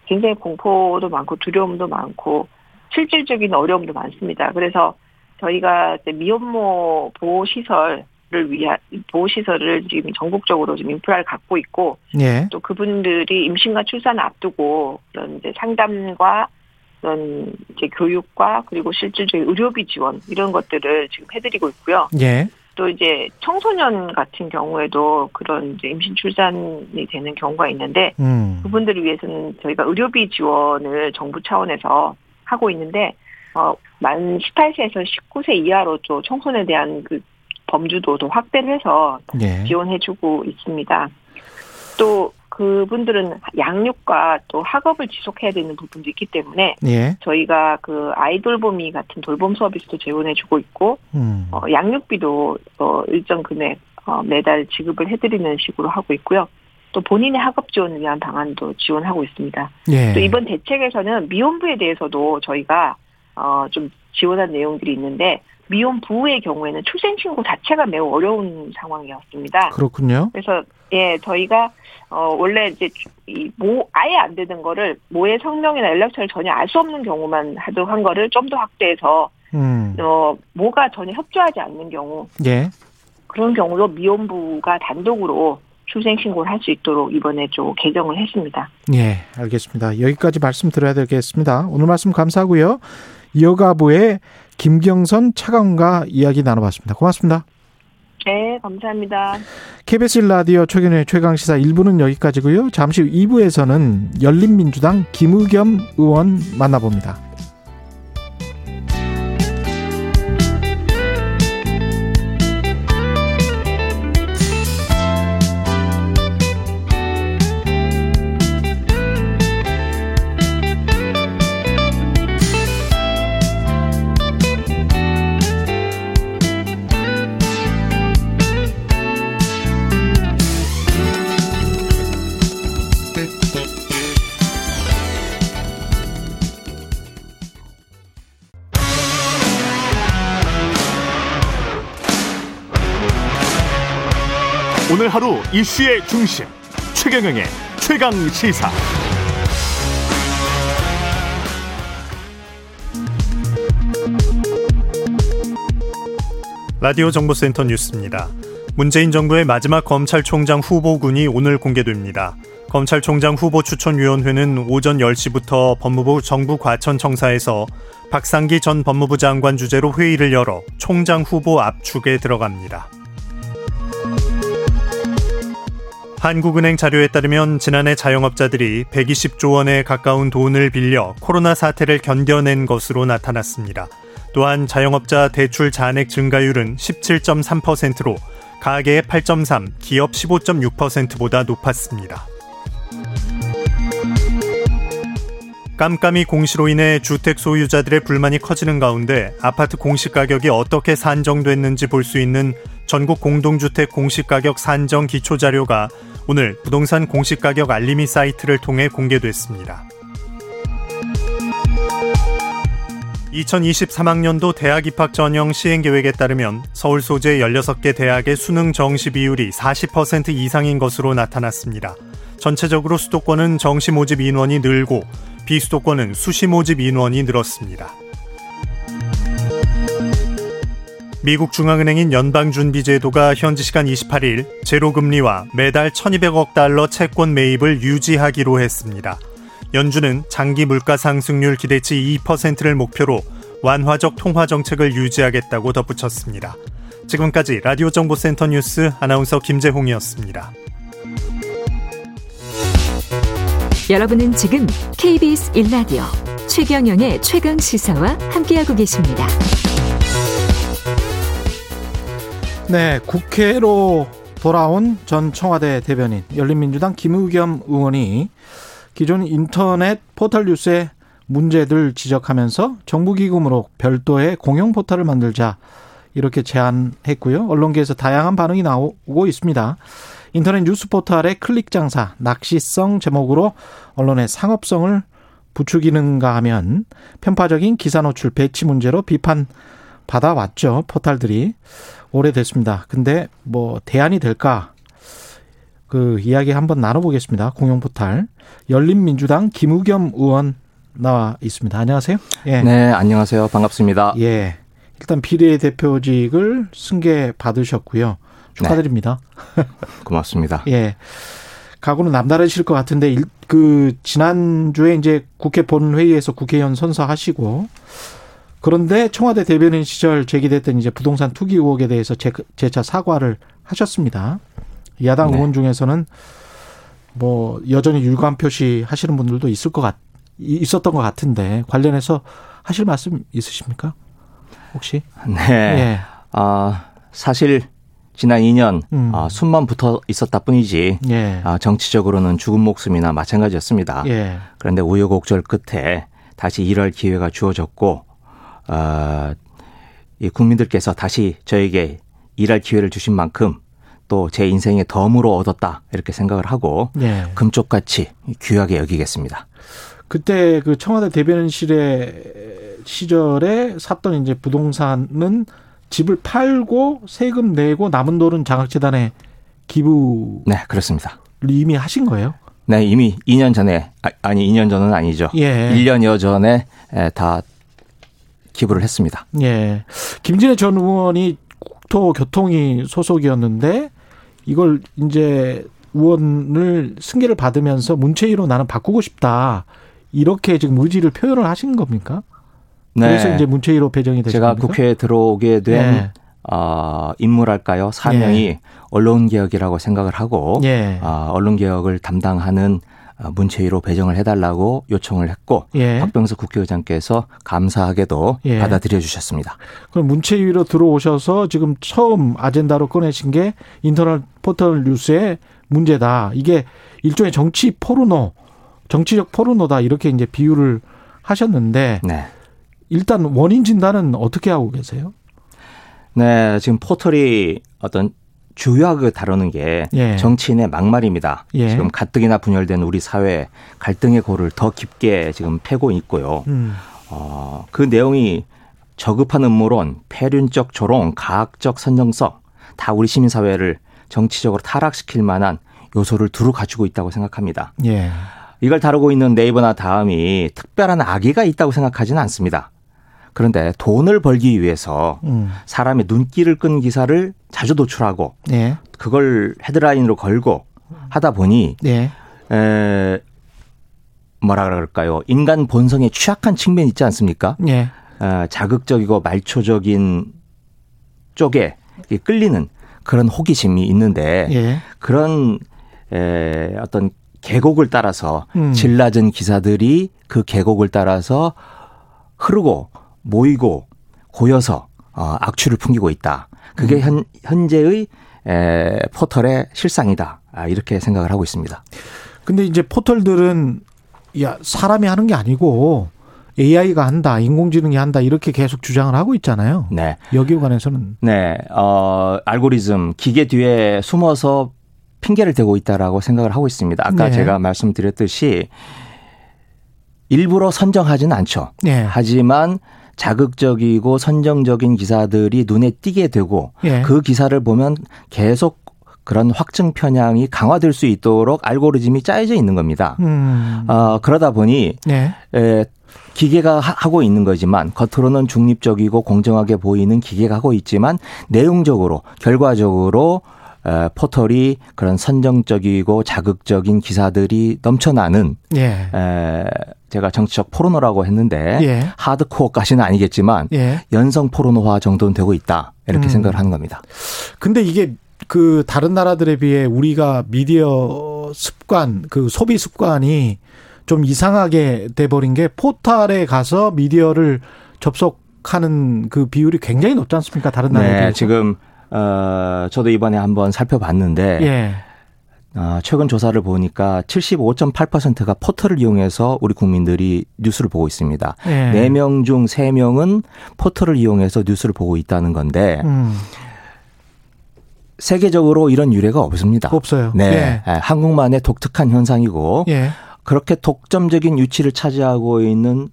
굉장히 공포도 많고 두려움도 많고 실질적인 어려움도 많습니다. 그래서 저희가 이제 미혼모 보호 시설을 위한 보호 시설을 지금 전국적으로 지금 인프라를 갖고 있고 예. 또 그분들이 임신과 출산을 앞두고 그런 이제 상담과 그런 이제 교육과 그리고 실질적인 의료비 지원 이런 것들을 지금 해드리고 있고요. 예. 또 이제 청소년 같은 경우에도 그런 이제 임신 출산이 되는 경우가 있는데 음. 그분들을 위해서는 저희가 의료비 지원을 정부 차원에서 하고 있는데 어, 만 18세에서 19세 이하로 또 청소년에 대한 그 범주도도 확대를 해서 예. 지원해주고 있습니다. 또 그분들은 양육과 또 학업을 지속해야 되는 부분도 있기 때문에 예. 저희가 그 아이돌봄이 같은 돌봄 서비스도 제공해주고 있고 음. 어, 양육비도 어, 일정 금액 어, 매달 지급을 해드리는 식으로 하고 있고요. 또 본인의 학업 지원을 위한 방안도 지원하고 있습니다. 예. 또 이번 대책에서는 미혼부에 대해서도 저희가 어, 좀 지원한 내용들이 있는데 미혼 부의 경우에는 출생 신고 자체가 매우 어려운 상황이었습니다. 그렇군요. 그래서 예 저희가 어 원래 이제 이 모 아예 안 되는 거를 모의 성명이나 연락처를 전혀 알 수 없는 경우만 하도록 한 거를 좀 더 확대해서 음. 어 모가 전혀 협조하지 않는 경우 예. 그런 경우도 미혼부가 단독으로 출생 신고를 할 수 있도록 이번에 좀 개정을 했습니다. 예, 알겠습니다. 여기까지 말씀 드려야 되겠습니다. 오늘 말씀 감사하고요. 여가부의 김경선 차관과 이야기 나눠봤습니다. 고맙습니다. 네, 감사합니다. KBS 라디오 최근의 최강시사 1부는 여기까지고요. 잠시 후 2부에서는 열린민주당 김의겸 의원 만나봅니다. 이슈의 중심 최경영의 최강 시사. 라디오 정보센터 뉴스입니다. 문재인 정부의 마지막 검찰총장 후보군이 오늘 공개됩니다. 검찰총장 후보 추천위원회는 오전 10시부터 법무부 정부 과천청사에서 박상기 전 법무부 장관 주재로 회의를 열어 총장 후보 압축에 들어갑니다. 한국은행 자료에 따르면 지난해 자영업자들이 120조 원에 가까운 돈을 빌려 코로나 사태를 견뎌낸 것으로 나타났습니다. 또한 자영업자 대출 잔액 증가율은 17.3%로 가계의 8.3, 기업 15.6%보다 높았습니다. 깜깜이 공시로 인해 주택 소유자들의 불만이 커지는 가운데 아파트 공시 가격이 어떻게 산정됐는지 볼 수 있는 전국 공동주택 공시 가격 산정 기초 자료가 오늘 부동산 공시 가격 알림이 사이트를 통해 공개됐습니다. 2023학년도 대학 입학 전형 시행 계획에 따르면 서울 소재 16개 대학의 수능 정시 비율이 40% 이상인 것으로 나타났습니다. 전체적으로 수도권은 정시 모집 인원이 늘고 비수도권은 수시 모집 인원이 늘었습니다. 미국 중앙은행인 연방준비제도가 현지 시간 28일 제로금리와 매달 1200억 달러 채권 매입을 유지하기로 했습니다. 연준은 장기 물가 상승률 기대치 2%를 목표로 완화적 통화 정책을 유지하겠다고 덧붙였습니다. 지금까지 라디오 정보센터 뉴스 아나운서 김재홍이었습니다. 여러분은 지금 KBS 1라디오 최경영의 최강 시사와 함께하고 계십니다. 네, 국회로 돌아온 전 청와대 대변인 열린민주당 김의겸 의원이 기존 인터넷 포털 뉴스의 문제들 지적하면서 정부 기금으로 별도의 공영 포털을 만들자 이렇게 제안했고요. 언론계에서 다양한 반응이 나오고 있습니다. 인터넷 뉴스 포털의 클릭 장사, 낚시성 제목으로 언론의 상업성을 부추기는가 하면 편파적인 기사 노출 배치 문제로 비판 받아왔죠. 포털들이. 오래됐습니다. 근데 뭐 대안이 될까? 그 이야기 한번 나눠보겠습니다. 공영 포털. 열린민주당 김우겸 의원 나와 있습니다. 안녕하세요. 예. 네, 안녕하세요. 반갑습니다. 예. 일단 비례대표직을 승계 받으셨고요. 축하드립니다. 네. [laughs] 고맙습니다. 예. 각오는 남다르실 것 같은데 그 지난주에 이제 국회 본회의에서 국회의원 선서하시고 그런데 청와대 대변인 시절 제기됐던 이제 부동산 투기 의혹에 대해서 재, 차 사과를 하셨습니다. 야당 네. 의원 중에서는 뭐 여전히 유감 표시 하시는 분들도 있을 것 같, 있었던 것 같은데 관련해서 하실 말씀 있으십니까? 혹시? 네. 예. 아, 사실 지난 2년 음. 아, 숨만 붙어 있었다 뿐이지 예. 아, 정치적으로는 죽은 목숨이나 마찬가지였습니다. 예. 그런데 우여곡절 끝에 다시 일할 기회가 주어졌고 어, 이 국민들께서 다시 저에게 일할 기회를 주신 만큼 또 제 인생의 덤으로 얻었다 이렇게 생각을 하고 네. 금쪽같이 귀하게 여기겠습니다. 그때 그 청와대 대변인실의 시절에 샀던 이제 부동산은 집을 팔고 세금 내고 남은 돈은 장학재단에 기부. 네, 그렇습니다. 이미 하신 거예요? 네, 이미 2년 전에 아, 니 2년 전은 아니죠. 예. 1년여 전에 다 기부를 했습니다. 예. 김진애 전 의원이 국토교통위 소속이었는데 이걸 이제 의원을 승계를 받으면서 문체위로 나는 바꾸고 싶다. 이렇게 지금 의지를 표현을 하신 겁니까? 네. 그래서 이제 문체위로 배정이 되신 제가 겁니까? 국회에 들어오게 된 네. 어, 인물할까요? 사명이 예. 언론 개혁이라고 생각을 하고 예. 어, 언론 개혁을 담당하는 어, 문체위로 배정을 해달라고 요청을 했고 예. 박병석 국회의장께서 감사하게도 예. 받아들여 주셨습니다. 그럼 문체위로 들어오셔서 지금 처음 아젠다로 꺼내신 게 인터넷 포털 뉴스의 문제다. 이게 일종의 정치 포르노, 정치적 포르노다 이렇게 이제 비유를 하셨는데 네. 일단 원인 진단은 어떻게 하고 계세요? 네, 지금 포털이 어떤 주요하게 다루는 게 예. 정치인의 막말입니다. 예. 지금 가뜩이나 분열된 우리 사회 갈등의 골을 더 깊게 지금 패고 있고요. 음. 어, 그 내용이 저급한 음모론, 폐륜적 조롱, 가학적 선정성 다 우리 시민 사회를 정치적으로 타락시킬 만한 요소를 두루 가지고 있다고 생각합니다. 예. 이걸 다루고 있는 네이버나 다음이 특별한 악의가 있다고 생각하지는 않습니다. 그런데 돈을 벌기 위해서 음. 사람의 눈길을 끈 기사를 자주 도출하고 네. 그걸 헤드라인으로 걸고 하다 보니 네. 에, 뭐라 그럴까요? 인간 본성에 취약한 측면이 있지 않습니까? 예. 어, 자극적이고 말초적인 쪽에 끌리는 그런 호기심이 있는데 예. 그런 에, 어떤 계곡을 따라서 음. 질 낮은 기사들이 그 계곡을 따라서 흐르고 모이고 고여서 어, 악취를 풍기고 있다. 그게 음. 현, 현재의 에, 포털의 실상이다. 아, 이렇게 생각을 하고 있습니다. 근데 이제 포털들은 야 사람이 하는 게 아니고 AI가 한다, 인공지능이 한다 이렇게 계속 주장을 하고 있잖아요. 네. 여기에 관해서는 네, 어, 알고리즘 기계 뒤에 숨어서 핑계를 대고 있다라고 생각을 하고 있습니다. 아까 네. 제가 말씀드렸듯이 일부러 선정하지는 않죠. 네. 하지만 자극적이고 선정적인 기사들이 눈에 띄게 되고 네. 그 기사를 보면 계속 그런 확증 편향이 강화될 수 있도록 알고리즘이 짜여져 있는 겁니다. 음. 어, 그러다 보니 네. 에, 기계가 하고 있는 거지만 겉으로는 중립적이고 공정하게 보이는 기계가 하고 있지만 내용적으로 결과적으로 에, 포털이 그런 선정적이고 자극적인 기사들이 넘쳐나는 예. 에, 제가 정치적 포르노라고 했는데 예. 하드코어까지는 아니겠지만 예. 연성 포르노화 정도는 되고 있다 이렇게 음. 생각을 하는 겁니다. 근데 이게 그 다른 나라들에 비해 우리가 미디어 습관, 그 소비 습관이 좀 이상하게 돼버린 게 포털에 가서 미디어를 접속 하는 그 비율이 굉장히 높지 않습니까? 다른 나라에 네. 지금 어 저도 이번에 한번 살펴봤는데 예. 어, 최근 조사를 보니까 75.8%가 포털을 이용해서 우리 국민들이 뉴스를 보고 있습니다. 예. 4명 중 3명은 포털을 이용해서 뉴스를 보고 있다는 건데 음. 세계적으로 이런 유례가 없습니다. 없어요. 네. 예. 예. 한국만의 독특한 현상이고 예. 그렇게 독점적인 위치를 차지하고 있는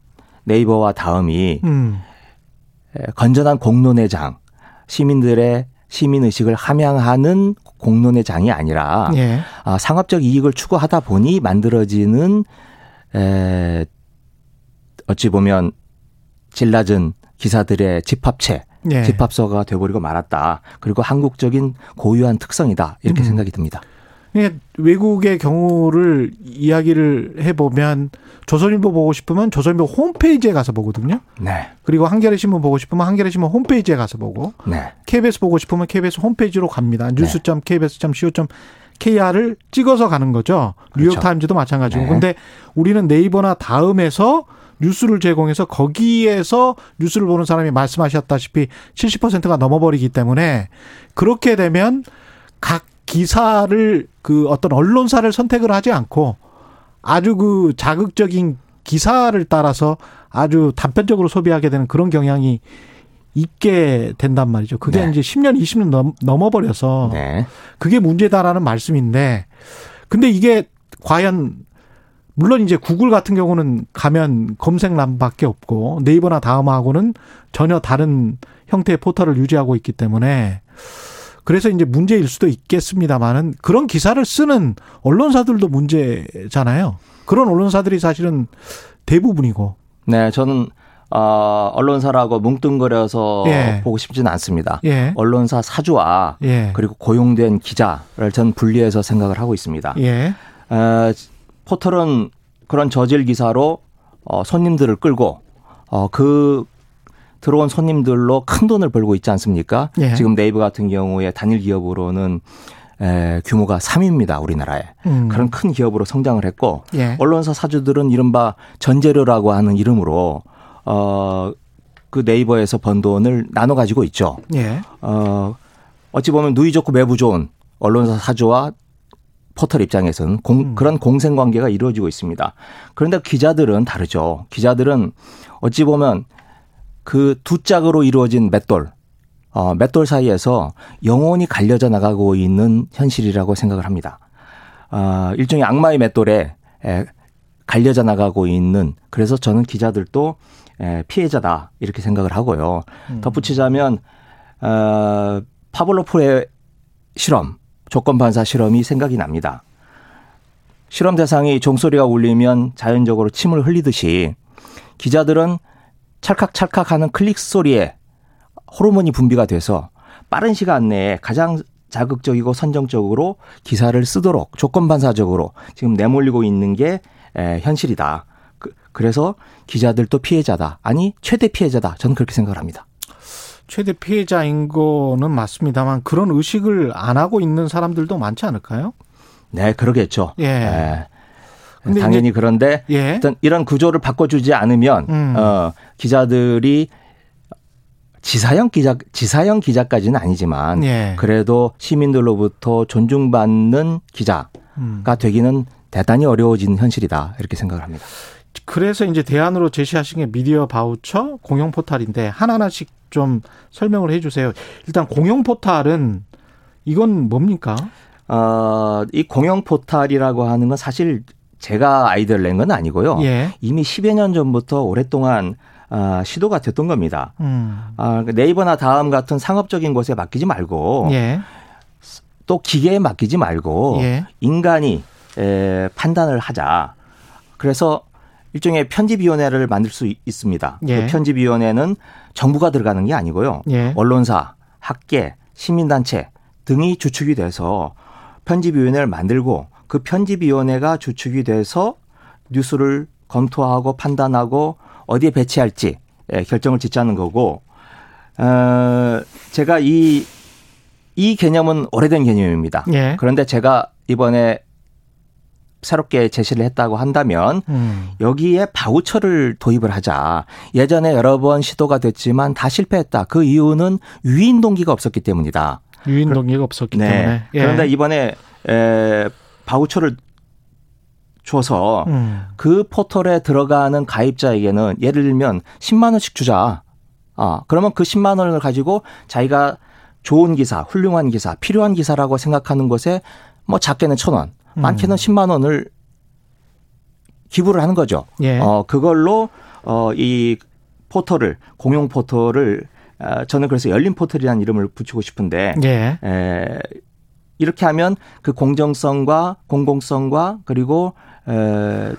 네이버와 다음이 음. 건전한 공론의 장, 시민들의 시민 의식을 함양하는 공론의 장이 아니라 예. 아, 상업적 이익을 추구하다 보니 만들어지는 에, 어찌 보면 질 낮은 기사들의 집합체 예. 집합서가 돼버리고 말았다. 그리고 한국적인 고유한 특성이다. 이렇게 음. 생각이 듭니다. 예, 외국의 경우를 이야기를 해보면 조선일보 보고 싶으면 조선일보 홈페이지에 가서 보거든요. 네. 그리고 한겨레 신문 보고 싶으면 한겨레 신문 홈페이지에 가서 보고. 네. KBS 보고 싶으면 KBS 홈페이지로 갑니다. 네. 뉴스.kbs.co.kr을 찍어서 가는 거죠. 그렇죠. 뉴욕타임즈도 마찬가지고. 네. 근데 우리는 네이버나 다음에서 뉴스를 제공해서 거기에서 뉴스를 보는 사람이 말씀하셨다시피 70%가 넘어버리기 때문에 그렇게 되면 각 기사를 그 어떤 언론사를 선택을 하지 않고 아주 그 자극적인 기사를 따라서 아주 단편적으로 소비하게 되는 그런 경향이 있게 된단 말이죠. 그게 네. 이제 10년, 20년 넘, 넘어버려서 네. 그게 문제다라는 말씀인데 근데 이게 과연 물론 이제 구글 같은 경우는 가면 검색란밖에 없고 네이버나 다음하고는 전혀 다른 형태의 포털을 유지하고 있기 때문에 그래서 이제 문제일 수도 있겠습니다만은 그런 기사를 쓰는 언론사들도 문제잖아요. 그런 언론사들이 사실은 대부분이고. 네, 저는 어, 언론사라고 뭉뚱그려서 예. 보고 싶지는 않습니다. 예. 언론사 사주와 예. 그리고 고용된 기자를 전 분리해서 생각을 하고 있습니다. 예. 어, 포털은 그런 저질 기사로 어, 손님들을 끌고 어, 그 들어온 손님들로 큰 돈을 벌고 있지 않습니까? 예. 지금 네이버 같은 경우에 단일 기업으로는 에, 규모가 3위입니다. 우리나라에. 음. 그런 큰 기업으로 성장을 했고 예. 언론사 사주들은 이른바 전재료라고 하는 이름으로 어, 그 네이버에서 번 돈을 나눠 가지고 있죠. 예. 어, 어찌 보면 누이 좋고 매부 좋은 언론사 사주와 포털 입장에서는 공, 음. 그런 공생 관계가 이루어지고 있습니다. 그런데 기자들은 다르죠. 기자들은 어찌 보면 그 두 짝으로 이루어진 맷돌, 어, 맷돌 사이에서 영원히 갈려져 나가고 있는 현실이라고 생각을 합니다. 어, 일종의 악마의 맷돌에 에, 갈려져 나가고 있는 그래서 저는 기자들도 에, 피해자다 이렇게 생각을 하고요. 음. 덧붙이자면 어, 파블로프의 실험 조건 반사 실험이 생각이 납니다. 실험 대상이 종소리가 울리면 자연적으로 침을 흘리듯이 기자들은 찰칵찰칵 하는 클릭 소리에 호르몬이 분비가 돼서 빠른 시간 내에 가장 자극적이고 선정적으로 기사를 쓰도록 조건 반사적으로 지금 내몰리고 있는 게 에, 현실이다. 그, 그래서 기자들도 피해자다. 아니 최대 피해자다. 저는 그렇게 생각을 합니다. 최대 피해자인 거는 맞습니다만 그런 의식을 안 하고 있는 사람들도 많지 않을까요? 네, 그러겠죠. 예. 예. 당연히 그런데 예. 일단 이런 구조를 바꿔주지 않으면 음. 어, 기자들이 지사형 기자 지사형 기자까지는 아니지만 예. 그래도 시민들로부터 존중받는 기자가 음. 되기는 대단히 어려워진 현실이다 이렇게 생각을 합니다. 그래서 이제 대안으로 제시하신 게 미디어 바우처 공영 포탈인데 하나하나씩 좀 설명을 해 주세요. 일단 공영 포탈은 이건 뭡니까? 어, 이 공영 포탈이라고 하는 건 사실 제가 아이디어를 낸 건 아니고요. 예. 이미 10여 년 전부터 오랫동안 아, 시도가 됐던 겁니다. 음. 아, 그 네이버나 다음 같은 상업적인 곳에 맡기지 말고 예. 또 기계에 맡기지 말고 예. 인간이 에, 판단을 하자. 그래서 일종의 편집위원회를 만들 수 있습니다. 예. 그 편집위원회는 정부가 들어가는 게 아니고요. 예. 언론사, 학계, 시민단체 등이 주축이 돼서 편집위원회를 만들고 그 편집위원회가 주축이 돼서 뉴스를 검토하고 판단하고 어디에 배치할지 예, 결정을 짓자는 거고 어, 제가 이, 이 개념은 오래된 개념입니다. 예. 그런데 제가 이번에 새롭게 제시를 했다고 한다면 음. 여기에 바우처를 도입을 하자. 예전에 여러 번 시도가 됐지만 다 실패했다. 그 이유는 유인 동기가 없었기 때문이다. 유인 동기가 없었기 네. 때문에. 예. 그런데 이번에 에, 바우처를 줘서 음. 그 포털에 들어가는 가입자에게는 예를 들면 10만 원씩 주자. 아, 그러면 그 10만 원을 가지고 자기가 좋은 기사, 훌륭한 기사, 필요한 기사라고 생각하는 것에 뭐 작게는 천 원, 음. 많게는 10만 원을 기부를 하는 거죠. 예. 어, 그걸로 어, 이 포털을 공용 포털을 어, 저는 그래서 열린 포털이라는 이름을 붙이고 싶은데 예. 에, 이렇게 하면 그 공정성과 공공성과 그리고 에,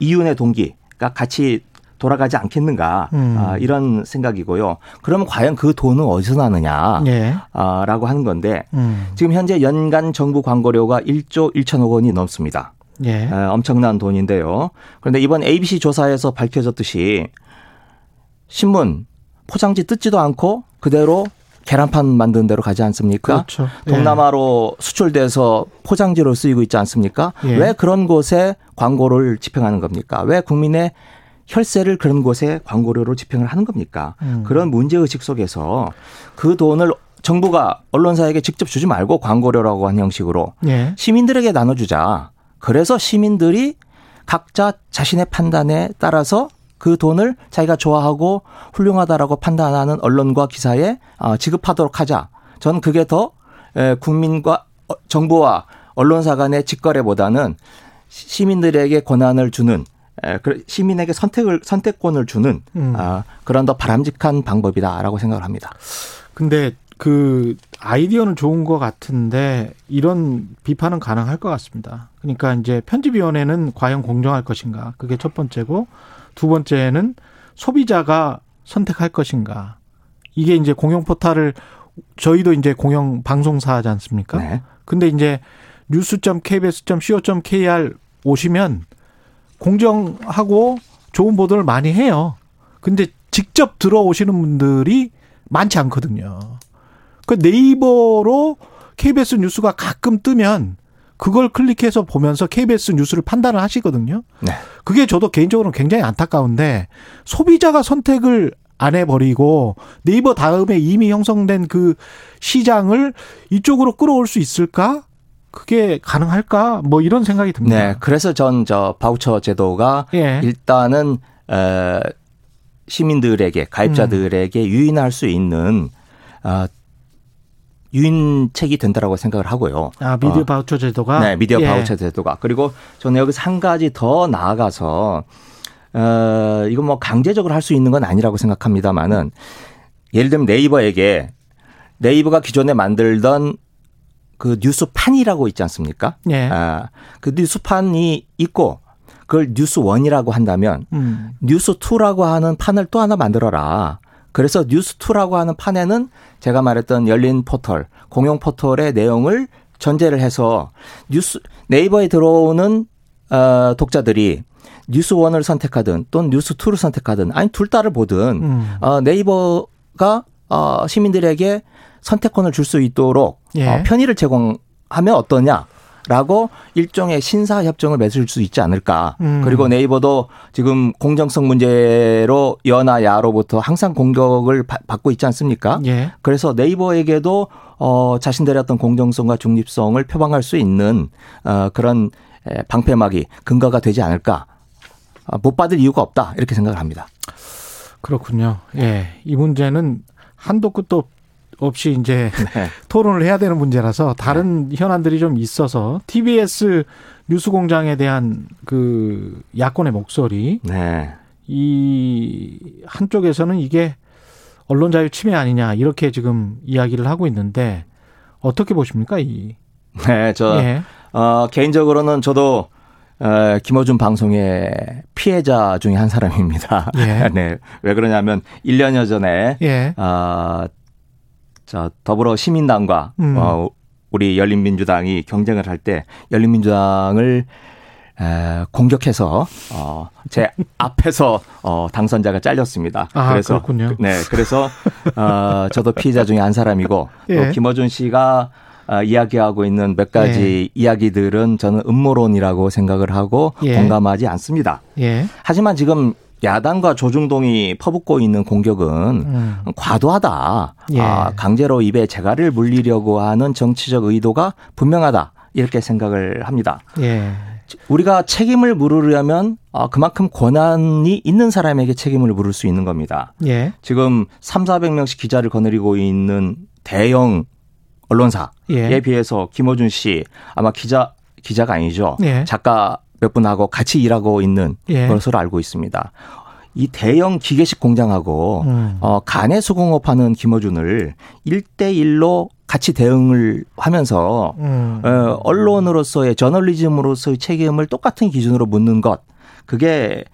이윤의 동기가 같이 돌아가지 않겠는가 음. 아, 이런 생각이고요. 그러면 과연 그 돈은 어디서 나느냐라고 예. 아, 하는 건데 음. 지금 현재 연간 정부 광고료가 1조 1천억 원이 넘습니다. 예. 에, 엄청난 돈인데요. 그런데 이번 ABC 조사에서 밝혀졌듯이 신문 포장지 뜯지도 않고 그대로 계란판 만드는 대로 가지 않습니까? 그렇죠. 예. 동남아로 수출돼서 포장지로 쓰이고 있지 않습니까? 예. 왜 그런 곳에 광고를 집행하는 겁니까? 왜 국민의 혈세를 그런 곳에 광고료로 집행을 하는 겁니까? 음. 그런 문제 의식 속에서 그 돈을 정부가 언론사에게 직접 주지 말고 광고료라고 하는 형식으로 예. 시민들에게 나눠주자. 그래서 시민들이 각자 자신의 판단에 따라서 그 돈을 자기가 좋아하고 훌륭하다라고 판단하는 언론과 기사에 어, 지급하도록 하자. 저는 그게 더 국민과 어, 정부와 언론사 간의 직거래보다는 시민들에게 권한을 주는 시민에게 선택을 선택권을 주는 음. 아, 그런 더 바람직한 방법이다라고 생각을 합니다. 근데 그 아이디어는 좋은 것 같은데 이런 비판은 가능할 것 같습니다. 그러니까 이제 편집위원회는 과연 공정할 것인가 그게 첫 번째고 두 번째는 소비자가 선택할 것인가. 이게 이제 공영 포탈을 저희도 이제 공영 방송사지 않습니까? 네. 근데 이제 뉴스.kbs.co.kr 오시면 공정하고 좋은 보도를 많이 해요. 근데 직접 들어오시는 분들이 많지 않거든요. 그 네이버로 KBS 뉴스가 가끔 뜨면 그걸 클릭해서 보면서 KBS 뉴스를 판단을 하시거든요. 네. 그게 저도 개인적으로 굉장히 안타까운데 소비자가 선택을 안 해버리고 네이버 다음에 이미 형성된 그 시장을 이쪽으로 끌어올 수 있을까? 그게 가능할까? 뭐 이런 생각이 듭니다. 네. 그래서 전 저 바우처 제도가 예. 일단은 에 시민들에게 가입자들에게 음. 유인할 수 있는 어, 유인책이 된다라고 생각을 하고요. 아 미디어 어. 바우처 제도가 네 미디어 예. 바우처 제도가 그리고 저는 여기서 한 가지 더 나아가서 어 이건 뭐 강제적으로 할 수 있는 건 아니라고 생각합니다만은 예를 들면 네이버에게 네이버가 기존에 만들던 그 뉴스판이라고 있지 않습니까? 예. 아, 그 뉴스판이 있고 그걸 뉴스 one이라고 한다면 음. 뉴스2라고 하는 판을 또 하나 만들어라. 그래서 뉴스2라고 하는 판에는 제가 말했던 열린 포털, 공용 포털의 내용을 전제를 해서 뉴스 네이버에 들어오는 어, 독자들이 뉴스 one을 선택하든 또는 뉴스2를 선택하든 아니 둘 다를 보든 음. 어, 네이버가 어, 시민들에게 선택권을 줄 수 있도록 예. 어, 편의를 제공하면 어떠냐. 라고 일종의 신사 협정을 맺을 수 있지 않을까. 음. 그리고 네이버도 지금 공정성 문제로 여나 야로부터 항상 공격을 바, 받고 있지 않습니까? 예. 그래서 네이버에게도 어 자신들의 어떤 공정성과 중립성을 표방할 수 있는 어 그런 방패막이 근거가 되지 않을까. 아, 못 받을 이유가 없다. 이렇게 생각을 합니다. 그렇군요. 예. 이 문제는 한도 끝도 없이 이제 [laughs] 네. 토론을 해야 되는 문제라서 다른 네. 현안들이 좀 있어서 TBS 뉴스 공장에 대한 그 야권의 목소리 네. 이 한쪽에서는 이게 언론 자유 침해 아니냐 이렇게 지금 이야기를 하고 있는데 어떻게 보십니까 이? 네, 저 예. 어, 개인적으로는 저도 어, 김어준 방송의 피해자 중에 한 사람입니다. 예. [laughs] 네. 왜 그러냐면 1년여 전에 예. 어, 자, 더불어 시민당과 음. 어, 우리 열린민주당이 경쟁을 할 때 열린민주당을 에, 공격해서 어, 제 [laughs] 앞에서 어, 당선자가 잘렸습니다. 아, 그래서 그렇군요. 네, 그래서 어, 저도 피해자 중에 한 사람이고 예. 또 김어준 씨가 어, 이야기하고 있는 몇 가지 예. 이야기들은 저는 음모론이라고 생각을 하고 예. 공감하지 않습니다. 예. 하지만 지금 야당과 조중동이 퍼붓고 있는 공격은 음. 과도하다. 예. 아, 강제로 입에 재갈을 물리려고 하는 정치적 의도가 분명하다. 이렇게 생각을 합니다. 예. 우리가 책임을 물으려면 아, 그만큼 권한이 있는 사람에게 책임을 물을 수 있는 겁니다. 예. 지금 3, 400명씩 기자를 거느리고 있는 대형 언론사에 예. 비해서 김어준 씨 아마 기자 기자가 아니죠. 예. 작가 몇 분하고 같이 일하고 있는 예. 것으로 알고 있습니다. 이 대형 기계식 공장하고 음. 어, 간의 수공업하는 김어준을 1대1로 같이 대응을 하면서 음. 어, 언론으로서의 저널리즘으로서의 책임을 똑같은 기준으로 묻는 것 그게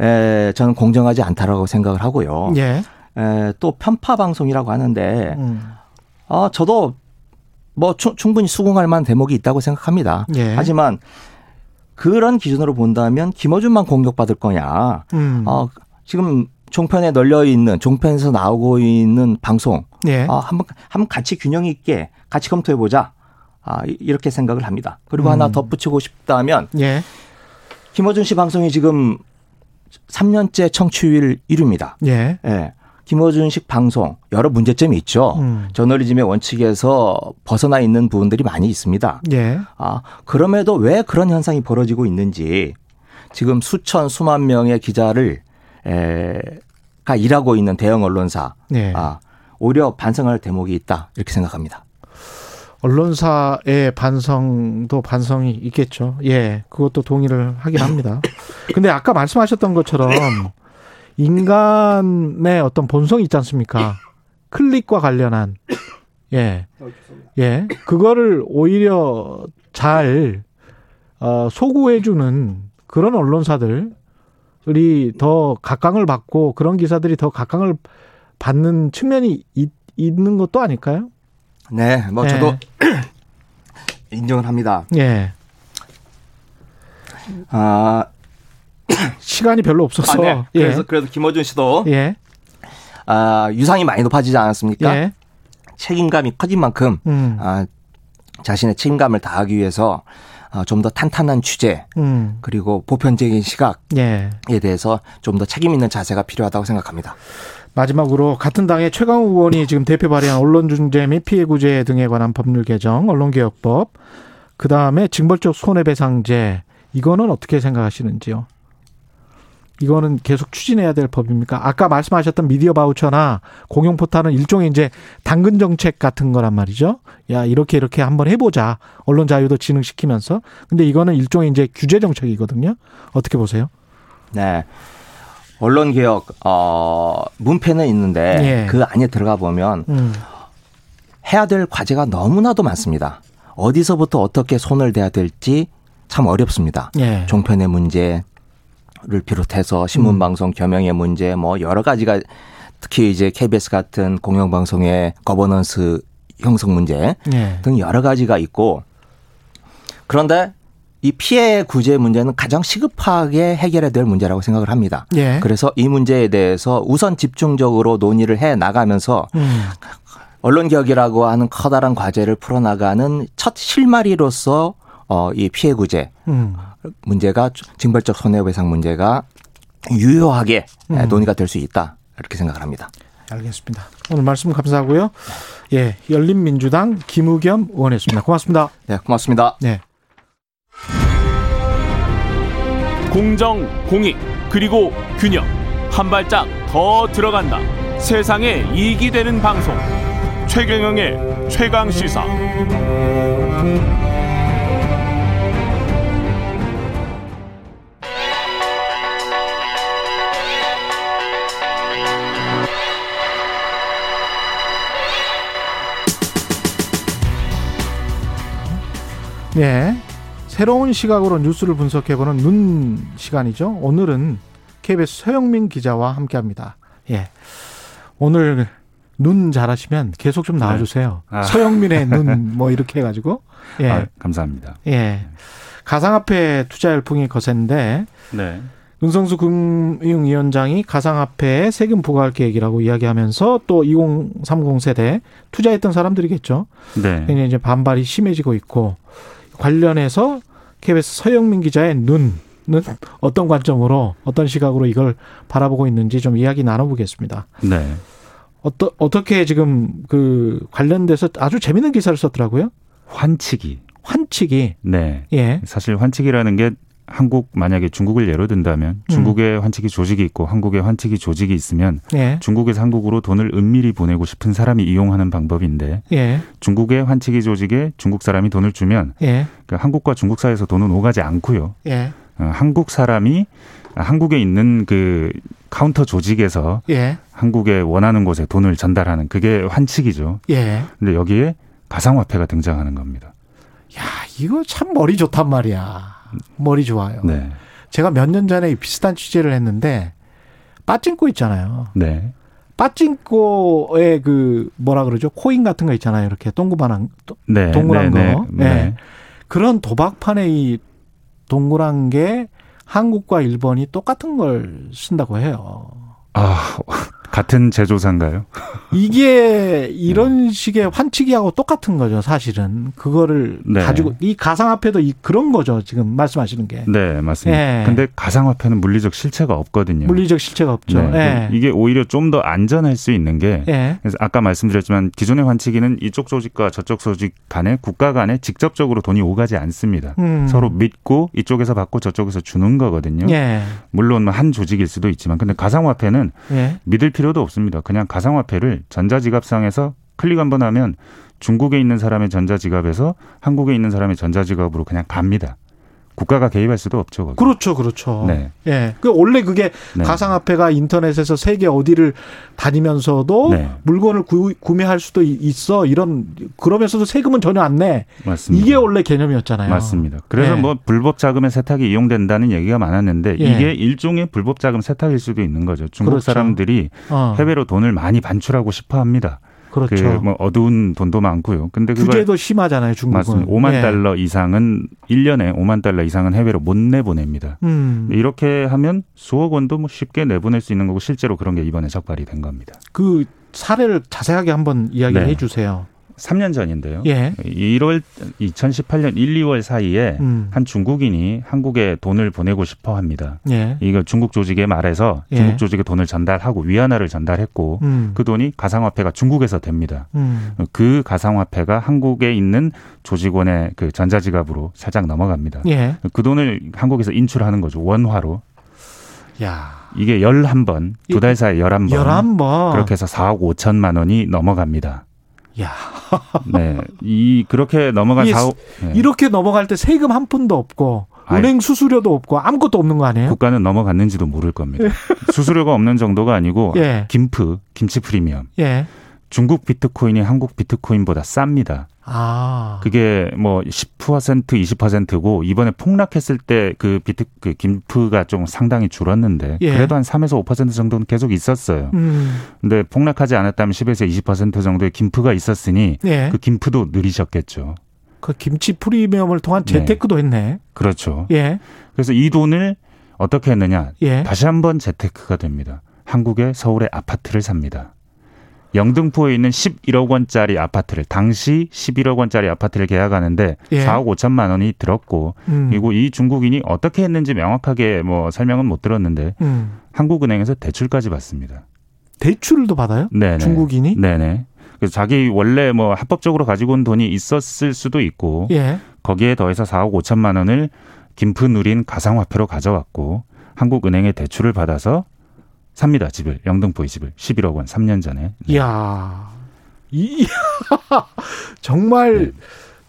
에, 저는 공정하지 않다라고 생각을 하고요. 예. 에, 또 편파 방송이라고 하는데 음. 아, 저도 뭐 충분히 수긍할 만한 대목이 있다고 생각합니다. 예. 하지만 그런 기준으로 본다면 김어준만 공격받을 거냐. 음. 어, 지금 종편에 널려 있는 종편에서 나오고 있는 방송 예. 어, 한번 한번 같이 균형 있게 같이 검토해 보자. 아, 이렇게 생각을 합니다. 그리고 음. 하나 덧붙이고 싶다면 예. 김어준 씨 방송이 지금 3년째 청취율 1위입니다. 예. 예. 김어준식 방송 여러 문제점이 있죠. 음. 저널리즘의 원칙에서 벗어나 있는 부분들이 많이 있습니다. 예. 아 그럼에도 왜 그런 현상이 벌어지고 있는지 지금 수천 수만 명의 기자를 에가 일하고 있는 대형 언론사 예. 아 오히려 반성할 대목이 있다 이렇게 생각합니다. 언론사의 반성도 반성이 있겠죠. 예, 그것도 동의를 하긴 합니다. [laughs] 근데 아까 말씀하셨던 것처럼 인간의 어떤 본성이 있지 않습니까? 클릭과 관련한 예. 예. 그거를 오히려 잘 어, 소구해 주는 그런 언론사들이 더 각광을 받고 그런 기사들이 더 각광을 받는 측면이 있, 있는 것도 아닐까요? 네, 뭐 예. 저도 [clears throat] 인정을 합니다. 예. 아 [coughs] 시간이 별로 없어서. 아, 네. 그래서 예. 그래도 김어준 씨도 예. 아, 유상이 많이 높아지지 않았습니까? 예. 책임감이 커진 만큼 음. 아, 자신의 책임감을 다하기 위해서 아, 좀더 탄탄한 취재 음. 그리고 보편적인 시각에 예. 대해서 좀 더 책임 있는 자세가 필요하다고 생각합니다. 마지막으로 같은 당의 최강욱 의원이 지금 대표 발의한 언론중재 및 피해구제 등에 관한 법률 개정, 언론개혁법, 그 다음에 징벌적 손해배상제 이거는 어떻게 생각하시는지요? 이거는 계속 추진해야 될 법입니까? 아까 말씀하셨던 미디어 바우처나 공용 포탈은 일종의 이제 당근 정책 같은 거란 말이죠. 야, 이렇게 이렇게 한번 해보자. 언론 자유도 진흥시키면서. 근데 이거는 일종의 이제 규제 정책이거든요. 어떻게 보세요? 네. 언론 개혁, 어, 문패는 있는데 예. 그 안에 들어가 보면 음. 해야 될 과제가 너무나도 많습니다. 어디서부터 어떻게 손을 대야 될지 참 어렵습니다. 예. 종편의 문제, 를 비롯해서 신문 방송 음. 겸용의 문제 뭐 여러 가지가 특히 이제 KBS 같은 공영 방송의 거버넌스 형성 문제 예. 등 여러 가지가 있고 그런데 이 피해 구제 문제는 가장 시급하게 해결해야 될 문제라고 생각을 합니다. 예. 그래서 이 문제에 대해서 우선 집중적으로 논의를 해 나가면서 음. 언론 개혁이라고 하는 커다란 과제를 풀어 나가는 첫 실마리로서 어, 이 피해 구제 음. 문제가 징벌적 손해배상 문제가 유효하게 음. 논의가 될 수 있다 이렇게 생각을 합니다. 알겠습니다. 오늘 말씀 감사하고요. 예, 열린민주당 김우겸 의원이었습니다. 고맙습니다. 네, 고맙습니다. 네. 공정, 공익, 그리고 균형 한 발짝 더 들어간다. 세상에 이익이 되는 방송 최경영의 최강 시사. 네. 새로운 시각으로 뉴스를 분석해보는 눈 시간이죠. 오늘은 KBS 서영민 기자와 함께 합니다. 예. 오늘 눈 잘하시면 계속 좀 나와주세요. 네. 아. 서영민의 눈 뭐 이렇게 해가지고. 예. 아, 감사합니다. 예. 가상화폐 투자 열풍이 거센데. 네. 윤성수 금융위원장이 가상화폐에 세금 부과할 계획이라고 이야기하면서 또 2030 세대 투자했던 사람들이겠죠. 네. 굉장히 이제 반발이 심해지고 있고 관련해서 KBS 서영민 기자의 눈은 어떤 관점으로 어떤 시각으로 이걸 바라보고 있는지 좀 이야기 나눠보겠습니다. 네. 어떠, 어떻게 지금 그 관련돼서 아주 재밌는 기사를 썼더라고요. 환치기. 환치기. 네. 예. 사실 환치기라는 게 한국 만약에 중국을 예로 든다면 중국의 음. 환치기 조직이 있고 한국의 환치기 조직이 있으면 예. 중국에서 한국으로 돈을 은밀히 보내고 싶은 사람이 이용하는 방법인데 예. 중국의 환치기 조직에 중국 사람이 돈을 주면 예. 그 한국과 중국 사이에서 돈은 오가지 않고요. 예. 어, 한국 사람이 한국에 있는 그 카운터 조직에서 예. 한국에 원하는 곳에 돈을 전달하는 그게 환치기죠. 예. 근데 여기에 가상화폐가 등장하는 겁니다. 야, 이거 참 머리 좋단 말이야. 머리 좋아요. 네. 제가 몇 년 전에 비슷한 취재를 했는데 빠찡코 있잖아요. 네. 빠찡코의 그 뭐라 그러죠? 코인 같은 거 있잖아요. 이렇게 동그만한 네. 동그란 네. 거. 네. 네. 그런 도박판에 이 동그란 게 한국과 일본이 똑같은 걸 쓴다고 해요. 아, 같은 제조사인가요? [laughs] 이게 이런 네. 식의 환치기하고 똑같은 거죠, 사실은. 그거를 네. 가지고 이 가상화폐도 이 그런 거죠, 지금 말씀하시는 게. 네, 맞습니다. 네. 근데 가상화폐는 물리적 실체가 없거든요. 물리적 실체가 없죠. 네. 네. 이게 오히려 좀 더 안전할 수 있는 게 네. 그래서 아까 말씀드렸지만 기존의 환치기는 이쪽 조직과 저쪽 조직 간에 국가 간에 직접적으로 돈이 오가지 않습니다. 음. 서로 믿고 이쪽에서 받고 저쪽에서 주는 거거든요. 물론 한 조직일 수도 있지만 근데 가상화폐는 믿을 필요 필요도 없습니다. 그냥 가상화폐를 전자지갑상에서 클릭 한 번 하면 중국에 있는 사람의 전자지갑에서 한국에 있는 사람의 전자지갑으로 그냥 갑니다. 국가가 개입할 수도 없죠. 거기. 그렇죠, 그렇죠. 네. 예. 그 원래 그게 네. 가상화폐가 인터넷에서 세계 어디를 다니면서도 네. 물건을 구, 매할 수도 있어. 이런 그러면서도 세금은 전혀 안 내. 맞습니다. 이게 원래 개념이었잖아요. 맞습니다. 그래서 예. 뭐 불법 자금의 세탁이 이용된다는 얘기가 많았는데 예. 이게 일종의 불법 자금 세탁일 수도 있는 거죠. 중국 그렇죠. 사람들이 어. 해외로 돈을 많이 반출하고 싶어 합니다. 그렇죠. 그 뭐 어두운 돈도 많고요. 근데 그걸 규제도 심하잖아요, 중국은. 맞습니다. 5만 예. 달러 이상은 1년에 5만 달러 이상은 해외로 못 내보냅니다. 음. 이렇게 하면 수억 원도 뭐 쉽게 내보낼 수 있는 거고 실제로 그런 게 이번에 적발이 된 겁니다. 그 사례를 자세하게 한번 이야기해 네. 주세요. 3년 전인데요. 예. 1월 2018년 1, 2월 사이에 음. 한 중국인이 한국에 돈을 보내고 싶어 합니다. 예. 이거 중국 조직에 말해서 예. 중국 조직에 돈을 전달하고 위안화를 전달했고 음. 그 돈이 가상화폐가 중국에서 됩니다. 음. 그 가상화폐가 한국에 있는 조직원의 그 전자지갑으로 살짝 넘어갑니다. 예. 그 돈을 한국에서 인출하는 거죠. 원화로. 야. 이게 11번, 두 달 사이에 11번. 11번. 그렇게 해서 4억 5천만 원이 넘어갑니다. 야. 네. 이 그렇게 넘어간 사업 네. 이렇게 넘어갈 때 세금 한 푼도 없고 은행 수수료도 없고 아무것도 없는 거 아니에요? 국가는 넘어갔는지도 모를 겁니다. 수수료가 없는 정도가 아니고 예. 김프, 김치 프리미엄. 예. 중국 비트코인이 한국 비트코인보다 쌉니다. 아. 그게 뭐 10% 20%고 이번에 폭락했을 때 그 비트 그 김프가 좀 상당히 줄었는데 예. 그래도 한 3에서 5% 정도는 계속 있었어요. 음. 근데 폭락하지 않았다면 10에서 20% 정도의 김프가 있었으니 예. 그 김프도 느리셨겠죠. 그 김치 프리미엄을 통한 네. 재테크도 네. 했네. 그렇죠. 예. 그래서 이 돈을 어떻게 했느냐? 예. 다시 한번 재테크가 됩니다. 한국의 서울의 아파트를 삽니다. 영등포에 있는 11억 원짜리 아파트를 당시 11억 원짜리 아파트를 계약하는데 예. 4억 5천만 원이 들었고 음. 그리고 이 중국인이 어떻게 했는지 명확하게 뭐 설명은 못 들었는데 음. 한국은행에서 대출까지 받습니다. 대출도 받아요? 네 중국인이? 네네. 그래서 자기 원래 뭐 합법적으로 가지고 온 돈이 있었을 수도 있고 예. 거기에 더해서 4억 5천만 원을 김프 누린 가상화폐로 가져왔고 한국은행에 대출을 받아서 삽니다 집을 영등포의 집을 11억 원 3년 전에. 네. 이야, 이 [laughs] 정말 네.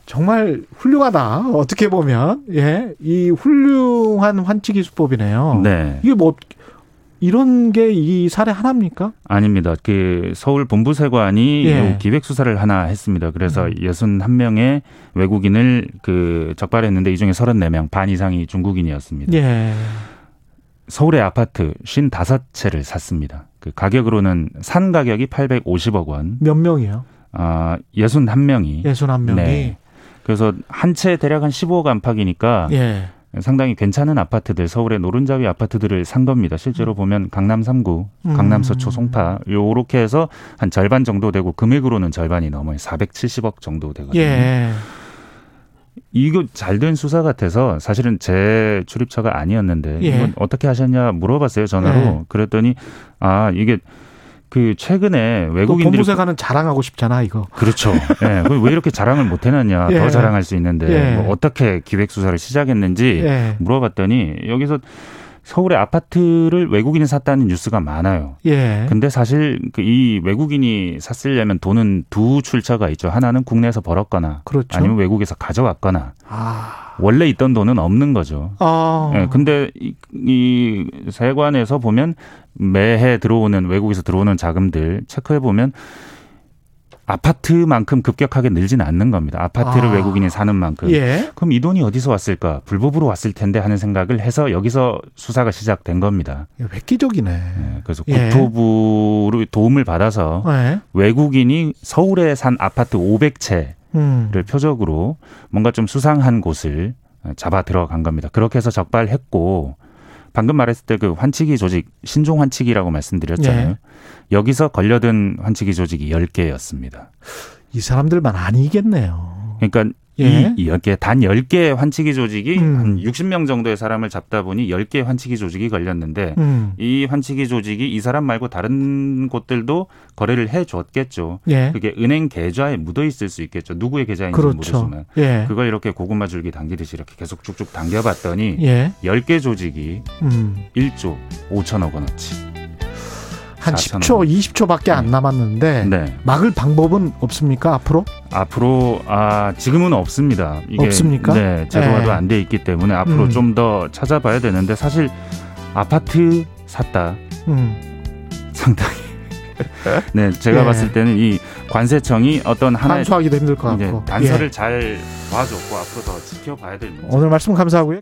정말 훌륭하다. 어떻게 보면 예, 이 훌륭한 환치기 수법이네요. 네. 이게 뭐 이런 게 이 사례 하나입니까? 아닙니다. 그 서울 본부세관이 예. 기획 수사를 하나 했습니다. 그래서 음. 61명의 외국인을 그 적발했는데 이 중에 34명 반 이상이 중국인이었습니다. 예. 서울의 아파트 55채를 샀습니다. 그 가격으로는 산 가격이 850억 원. 몇 명이요? 아, 61명이. 61명이. 네. 그래서 한 채 대략 한 15억 안팎이니까 예. 상당히 괜찮은 아파트들, 서울의 노른자위 아파트들을 산 겁니다. 실제로 음. 보면 강남 3구, 음. 강남 서초 송파 요렇게 해서 한 절반 정도 되고 금액으로는 절반이 넘어요. 470억 정도 되거든요. 예. 이거 잘 된 수사 같아서 사실은 제 출입처가 아니었는데 예. 이건 어떻게 하셨냐 물어봤어요 전화로 예. 그랬더니 아 이게 그 최근에 외국인들이 법무사관은 자랑하고 싶잖아 이거 그렇죠 예. [laughs] 왜 이렇게 자랑을 못 해놨냐 예. 더 자랑할 수 있는데 예. 뭐 어떻게 기획 수사를 시작했는지 예. 물어봤더니 여기서 서울의 아파트를 외국인이 샀다는 뉴스가 많아요. 예. 근데 사실 그이 외국인이 샀으려면 돈은 두 출처가 있죠. 하나는 국내에서 벌었거나 그렇죠. 아니면 외국에서 가져왔거나. 아. 원래 있던 돈은 없는 거죠. 아. 예. 근데 이, 이 세관에서 보면 매해 들어오는 외국에서 들어오는 자금들 체크해 보면 아파트만큼 급격하게 늘지는 않는 겁니다. 아파트를 아. 외국인이 사는 만큼. 예. 그럼 이 돈이 어디서 왔을까? 불법으로 왔을 텐데 하는 생각을 해서 여기서 수사가 시작된 겁니다. 획기적이네. 네, 그래서 예. 국토부로 도움을 받아서 예. 외국인이 서울에 산 아파트 500채를 음. 표적으로 뭔가 좀 수상한 곳을 잡아 들어간 겁니다. 그렇게 해서 적발했고 방금 말했을 때 그 환치기 조직 신종 환치기라고 말씀드렸잖아요. 예. 여기서 걸려든 환치기 조직이 10개였습니다. 이 사람들만 아니겠네요. 그러니까 예. 이 여기에 단 10개 환치기 조직이 음. 한 60명 정도의 사람을 잡다 보니 10개 환치기 조직이 걸렸는데 음. 이 환치기 조직이 이 사람 말고 다른 곳들도 거래를 해 줬겠죠. 예. 그게 은행 계좌에 묻어 있을 수 있겠죠. 누구의 계좌인지 그렇죠. 모르지만 예. 그걸 이렇게 고구마 줄기 당기듯이 이렇게 계속 쭉쭉 당겨 봤더니 예. 10개 조직이 음. 1조 5천억 원어치 한 10초, 20초밖에 안 네. 남았는데 네. 막을 방법은 없습니까 앞으로? 앞으로 아 지금은 없습니다. 이게 없습니까? 네 제도화도 네. 안돼 있기 때문에 앞으로 음. 좀더 찾아봐야 되는데 사실 아파트 샀다 음. 상당히 [laughs] 네 제가 예. 봤을 때는 이 관세청이 어떤 하나의 한수하기도 힘들 것 같고 단서를 예. 잘 봐줬고 앞으로 더 지켜봐야 될 문제. 오늘 말씀 감사하고요.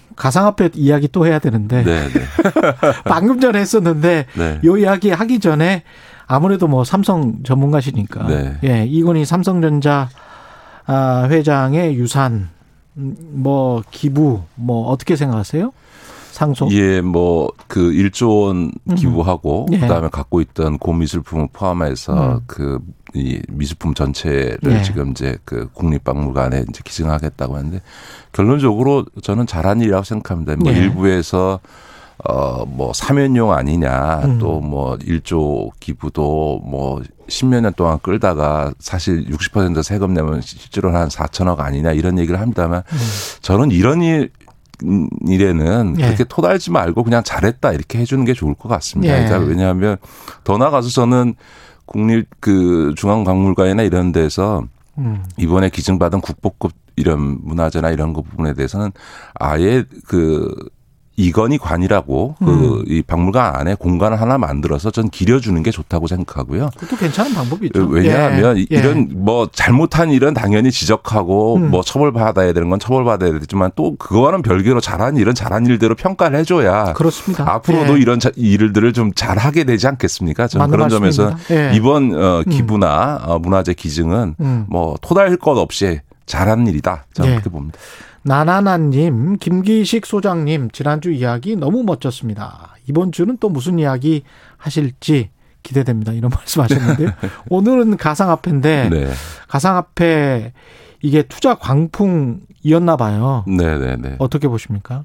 가상화폐 이야기 또 해야 되는데 네, 네. [laughs] 방금 전에 했었는데 네. 요 이야기 하기 전에 아무래도 뭐 삼성 전문가시니까 네. 예 이건희 삼성전자 아, 회장의 유산 뭐 기부 뭐 어떻게 생각하세요? 상속. 예, 뭐 그 1조 원 음. 기부하고 음. 그다음에 갖고 있던 고미술품을 포함해서 음. 그이 미술품 전체를 네. 지금 이제 그 국립박물관에 이제 기증하겠다고 하는데 결론적으로 저는 잘한 일이라고 생각합니다. 뭐 네. 일부에서 어, 뭐, 사면용 아니냐, 음. 또뭐, 1조 기부도 뭐, 10몇 년 동안 끌다가 사실 60% 세금 내면 실제로 한 4천억 아니냐 이런 얘기를 합니다만 음. 저는 이런 일, 일에는 예. 그렇게 토달지 말고 그냥 잘했다 이렇게 해주는 게 좋을 것 같습니다. 예. 왜냐하면 더 나가서 저는 국립 그 중앙박물관이나 이런 데서 음. 이번에 기증받은 국보급 이런 문화재나 이런 거 부분에 대해서는 아예 그 이건희 관이라고 그 음. 그이 박물관 안에 공간을 하나 만들어서 전 기려주는 게 좋다고 생각하고요. 그것도 괜찮은 방법이죠. 왜냐하면 예. 이런 예. 뭐 잘못한 일은 당연히 지적하고 음. 뭐 처벌받아야 되는 건 처벌받아야 되지만 또 그거와는 별개로 잘한 일은 잘한 일대로 평가를 해줘야 그렇습니다. 앞으로도 예. 이런 일들을 좀 잘하게 되지 않겠습니까? 저는 그런 점에서 예. 이번 어, 음. 기부나 음. 문화재 기증은 음. 뭐 토달 것 없이 잘한 일이다. 저는 예. 그렇게 봅니다. 나나나님, 김기식 소장님, 지난주 이야기 너무 멋졌습니다. 이번 주는 또 무슨 이야기 하실지 기대됩니다. 이런 [laughs] 말씀 하셨는데요. [laughs] 오늘은 가상화폐인데, 네. 가상화폐 이게 투자 광풍이었나 봐요. 네네네. 네, 네. 어떻게 보십니까?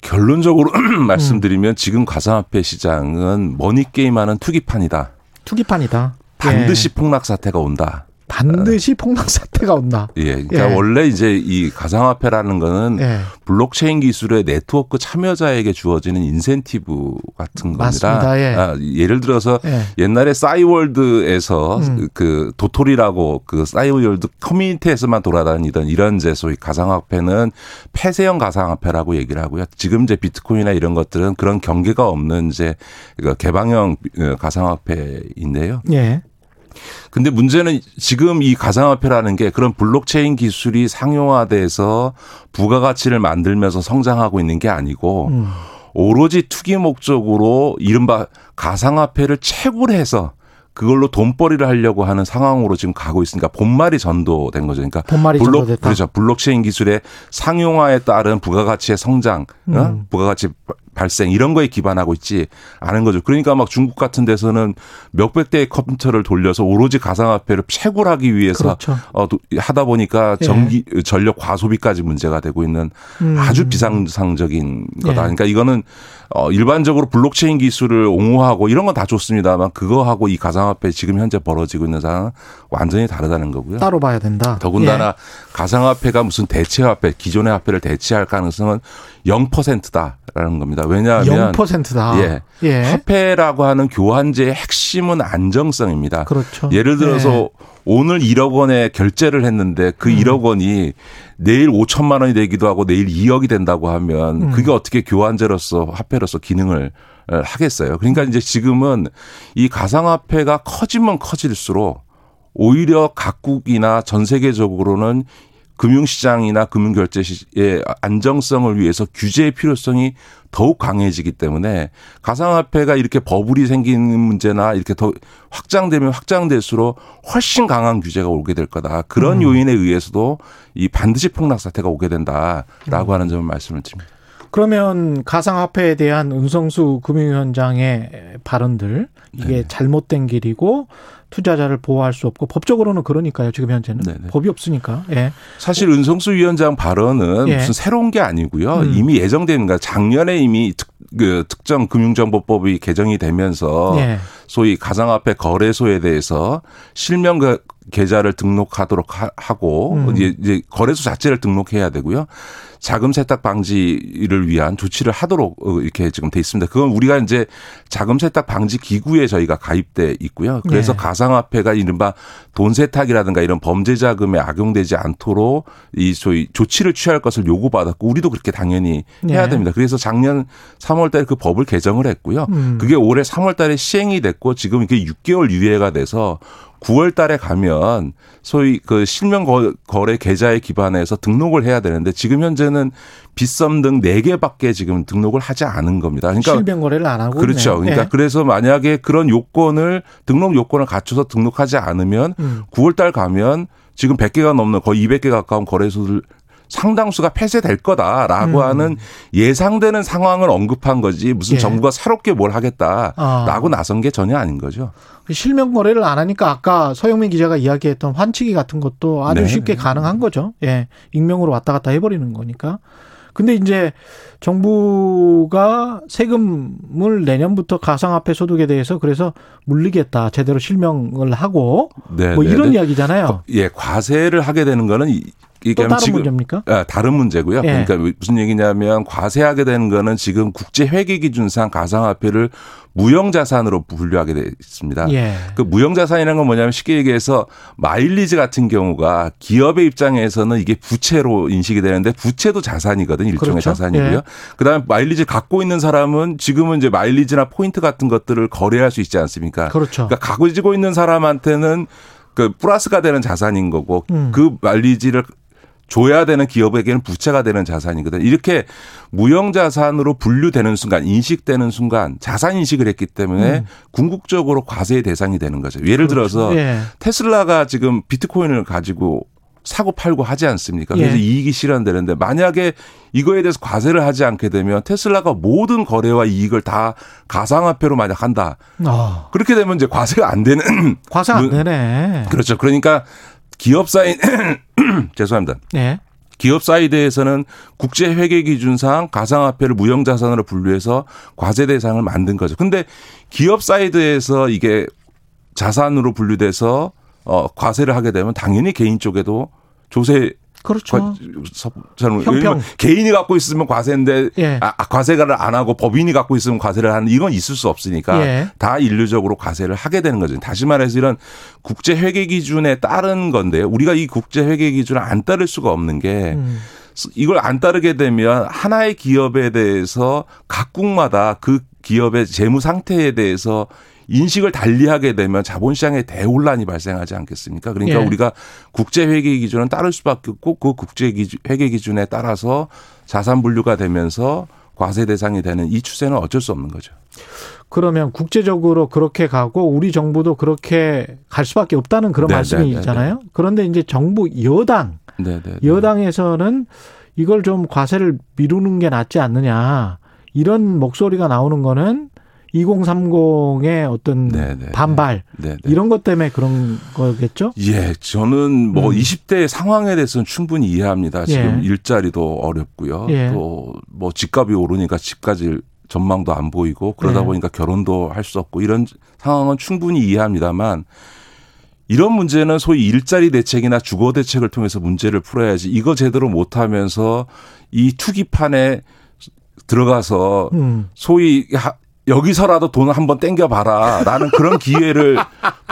결론적으로 [clears throat] 말씀드리면 음. 지금 가상화폐 시장은 머니게임하는 투기판이다. 투기판이다. 반드시 예. 폭락 사태가 온다. 반드시 폭락 사태가 온다. 예. 그러니까 예. 원래 이제 이 가상화폐라는 거는 예. 블록체인 기술의 네트워크 참여자에게 주어지는 인센티브 같은 겁니다. 맞습니다. 예. 아, 예를 들어서 예. 옛날에 싸이월드에서 음. 그 도토리라고 그 싸이월드 커뮤니티에서만 돌아다니던 이런 제 소위 가상화폐는 폐쇄형 가상화폐라고 얘기를 하고요. 지금 이제 비트코인이나 이런 것들은 그런 경계가 없는 이제 그 개방형 어, 가상화폐인데요. 예. 근데 문제는 지금 이 가상화폐라는 게 그런 블록체인 기술이 상용화돼서 부가가치를 만들면서 성장하고 있는 게 아니고 음. 오로지 투기 목적으로 이른바 가상화폐를 채굴해서 그걸로 돈벌이를 하려고 하는 상황으로 지금 가고 있으니까 본말이 전도된 거죠. 그러니까 본말이 블록, 전도됐다. 그렇죠. 블록체인 기술의 상용화에 따른 부가가치의 성장, 어? 음. 어? 부가가치 발생 이런 거에 기반하고 있지 않은 거죠. 그러니까 막 중국 같은 데서는 몇백 대의 컴퓨터를 돌려서 오로지 가상화폐를 채굴하기 위해서 그렇죠. 어, 하다 보니까 예. 전기 예. 전력 과소비까지 문제가 되고 있는 음. 아주 비상상적인 거다. 예. 그러니까 이거는 어, 일반적으로 블록체인 기술을 옹호하고 이런 건 다 좋습니다만 그거하고 이 가상화폐 지금 현재 벌어지고 있는 상황은 완전히 다르다는 거고요. 따로 봐야 된다. 더군다나 예. 가상화폐가 무슨 대체화폐, 기존의 화폐를 대체할 가능성은 0%다라는 겁니다. 왜냐하면 0%다. 예. 예. 화폐라고 하는 교환제의 핵심은 안정성입니다. 그렇죠. 예를 들어서 예. 오늘 1억 원에 결제를 했는데 그 음. 1억 원이 내일 5천만 원이 되기도 하고 내일 2억이 된다고 하면 음. 그게 어떻게 교환제로서 화폐로서 기능을 하겠어요. 그러니까 이제 지금은 이 가상화폐가 커지면 커질수록 오히려 각국이나 전 세계적으로는 금융시장이나 금융결제의 안정성을 위해서 규제의 필요성이 더욱 강해지기 때문에 가상화폐가 이렇게 버블이 생기는 문제나 이렇게 더 확장되면 확장될수록 훨씬 강한 규제가 오게 될 거다. 그런 음. 요인에 의해서도 이 반드시 폭락 사태가 오게 된다라고 음. 하는 점을 말씀을 드립니다. 그러면 가상화폐에 대한 은성수 금융위원장의 발언들 이게 네. 잘못된 길이고 투자자를 보호할 수 없고 법적으로는 그러니까요. 지금 현재는 네네. 법이 없으니까. 예. 사실 은성수 위원장 발언은 예. 무슨 새로운 게 아니고요. 음. 이미 예정된 거 작년에 이미 특, 그 특정 금융정보법이 개정이 되면서 예. 소위 가상화폐 거래소에 대해서 실명 그 계좌를 등록하도록 하고 음. 이제 거래소 자체를 등록해야 되고요. 자금 세탁 방지를 위한 조치를 하도록 어, 이렇게 지금 돼 있습니다. 그건 우리가 이제 자금 세탁 방지 기구에 저희가 가입돼 있고요. 그래서 네. 가상화폐가 이른바 돈 세탁이라든가 이런 범죄 자금에 악용되지 않도록 이 소위 조치를 취할 것을 요구받았고 우리도 그렇게 당연히 해야 네. 됩니다. 그래서 작년 3월 달에 그 법을 개정을 했고요. 음. 그게 올해 3월 달에 시행이 됐고 지금 이게 6개월 유예가 돼서 9월 달에 가면 소위 그 실명 거래 계좌에 기반해서 등록을 해야 되는데 지금 현재는 빗썸 등 4개밖에 지금 등록을 하지 않은 겁니다. 그러니까 실명 거래를 안 하고 그렇죠. 있네요. 그러니까 네. 그래서 만약에 그런 요건을 등록 요건을 갖춰서 등록하지 않으면 음. 9월 달 가면 지금 100개가 넘는 거의 200개 가까운 거래소들 상당수가 폐쇄될 거다라고 음. 하는 예상되는 상황을 언급한 거지 무슨 예. 정부가 새롭게 뭘 하겠다라고 아. 나선 게 전혀 아닌 거죠. 실명 거래를 안 하니까 아까 서영민 기자가 이야기했던 환치기 같은 것도 아주 네. 쉽게 가능한 거죠. 예. 익명으로 왔다 갔다 해버리는 거니까. 근데 이제 정부가 세금을 내년부터 가상화폐 소득에 대해서 그래서 물리겠다. 제대로 실명을 하고 네, 뭐 네, 이런 네. 이야기잖아요. 예, 과세를 하게 되는 거는 이게 다른 지금, 문제입니까? 아, 다른 문제고요. 예. 그러니까 무슨 얘기냐면 과세하게 되는 거는 지금 국제 회계 기준상 가상화폐를 무형자산으로 분류하게 돼 있습니다. 예. 그 무형자산이라는 건 뭐냐면 쉽게 얘기해서 마일리지 같은 경우가 기업의 입장에서는 이게 부채로 인식이 되는데 부채도 자산이거든 일종의 그렇죠. 자산이고요. 예. 그다음에 마일리지 갖고 있는 사람은 지금은 이제 마일리지나 포인트 같은 것들을 거래할 수 있지 않습니까? 그렇죠. 그러니까 가지고 있는 사람한테는 그 플러스가 되는 자산인 거고 음. 그 마일리지를 줘야 되는 기업에게는 부채가 되는 자산이거든. 이렇게 무형 자산으로 분류되는 순간, 인식되는 순간 자산 인식을 했기 때문에 음. 궁극적으로 과세의 대상이 되는 거죠. 예를 그렇죠. 들어서 예. 테슬라가 지금 비트코인을 가지고 사고 팔고 하지 않습니까? 그래서 예. 이익이 실현되는데 만약에 이거에 대해서 과세를 하지 않게 되면 테슬라가 모든 거래와 이익을 다 가상화폐로 만약 한다. 어. 그렇게 되면 이제 과세가 안 되는 과세 안 되네. 그렇죠. 그러니까 기업 사인 [clears throat] 죄송합니다. 네. 기업 사이드에서는 국제 회계 기준상 가상화폐를 무형 자산으로 분류해서 과세 대상을 만든 거죠. 근데 기업 사이드에서 이게 자산으로 분류돼서 어 과세를 하게 되면 당연히 개인 쪽에도 조세 그렇죠. 저는 개인이 갖고 있으면 과세인데 예. 아, 아, 과세를 안 하고 법인이 갖고 있으면 과세를 하는 이건 있을 수 없으니까 예. 다 인류적으로 과세를 하게 되는 거죠. 다시 말해서 이런 국제 회계 기준에 따른 건데요. 우리가 이 국제 회계 기준을 안 따를 수가 없는 게 음. 이걸 안 따르게 되면 하나의 기업에 대해서 각국마다 그 기업의 재무 상태에 대해서 인식을 달리하게 되면 자본시장에 대혼란이 발생하지 않겠습니까? 그러니까 예. 우리가 국제회계 기준은 따를 수밖에 없고 그 국제회계 기준에 따라서 자산 분류가 되면서 과세 대상이 되는 이 추세는 어쩔 수 없는 거죠. 그러면 국제적으로 그렇게 가고 우리 정부도 그렇게 갈 수밖에 없다는 그런 네, 말씀이잖아요. 네, 네, 그런데 이제 정부 여당 네, 네, 네. 여당에서는 이걸 좀 과세를 미루는 게 낫지 않느냐 이런 목소리가 나오는 거는 2030의 어떤 네네. 네, 반발 네네. 네. 이런 것 때문에 그런 거겠죠? 예, 저는 뭐 음. 20대 상황에 대해서는 충분히 이해합니다. 지금 예. 일자리도 어렵고요. 예. 또뭐 집값이 오르니까 집까지 전망도 안 보이고 그러다 예. 보니까 결혼도 할 수 없고 이런 상황은 충분히 이해합니다만 이런 문제는 소위 일자리 대책이나 주거 대책을 통해서 문제를 풀어야지 이거 제대로 못하면서 이 투기판에 들어가서 음. 소위 여기서라도 돈을 한번 땡겨봐라. 라는 그런 [laughs] 기회를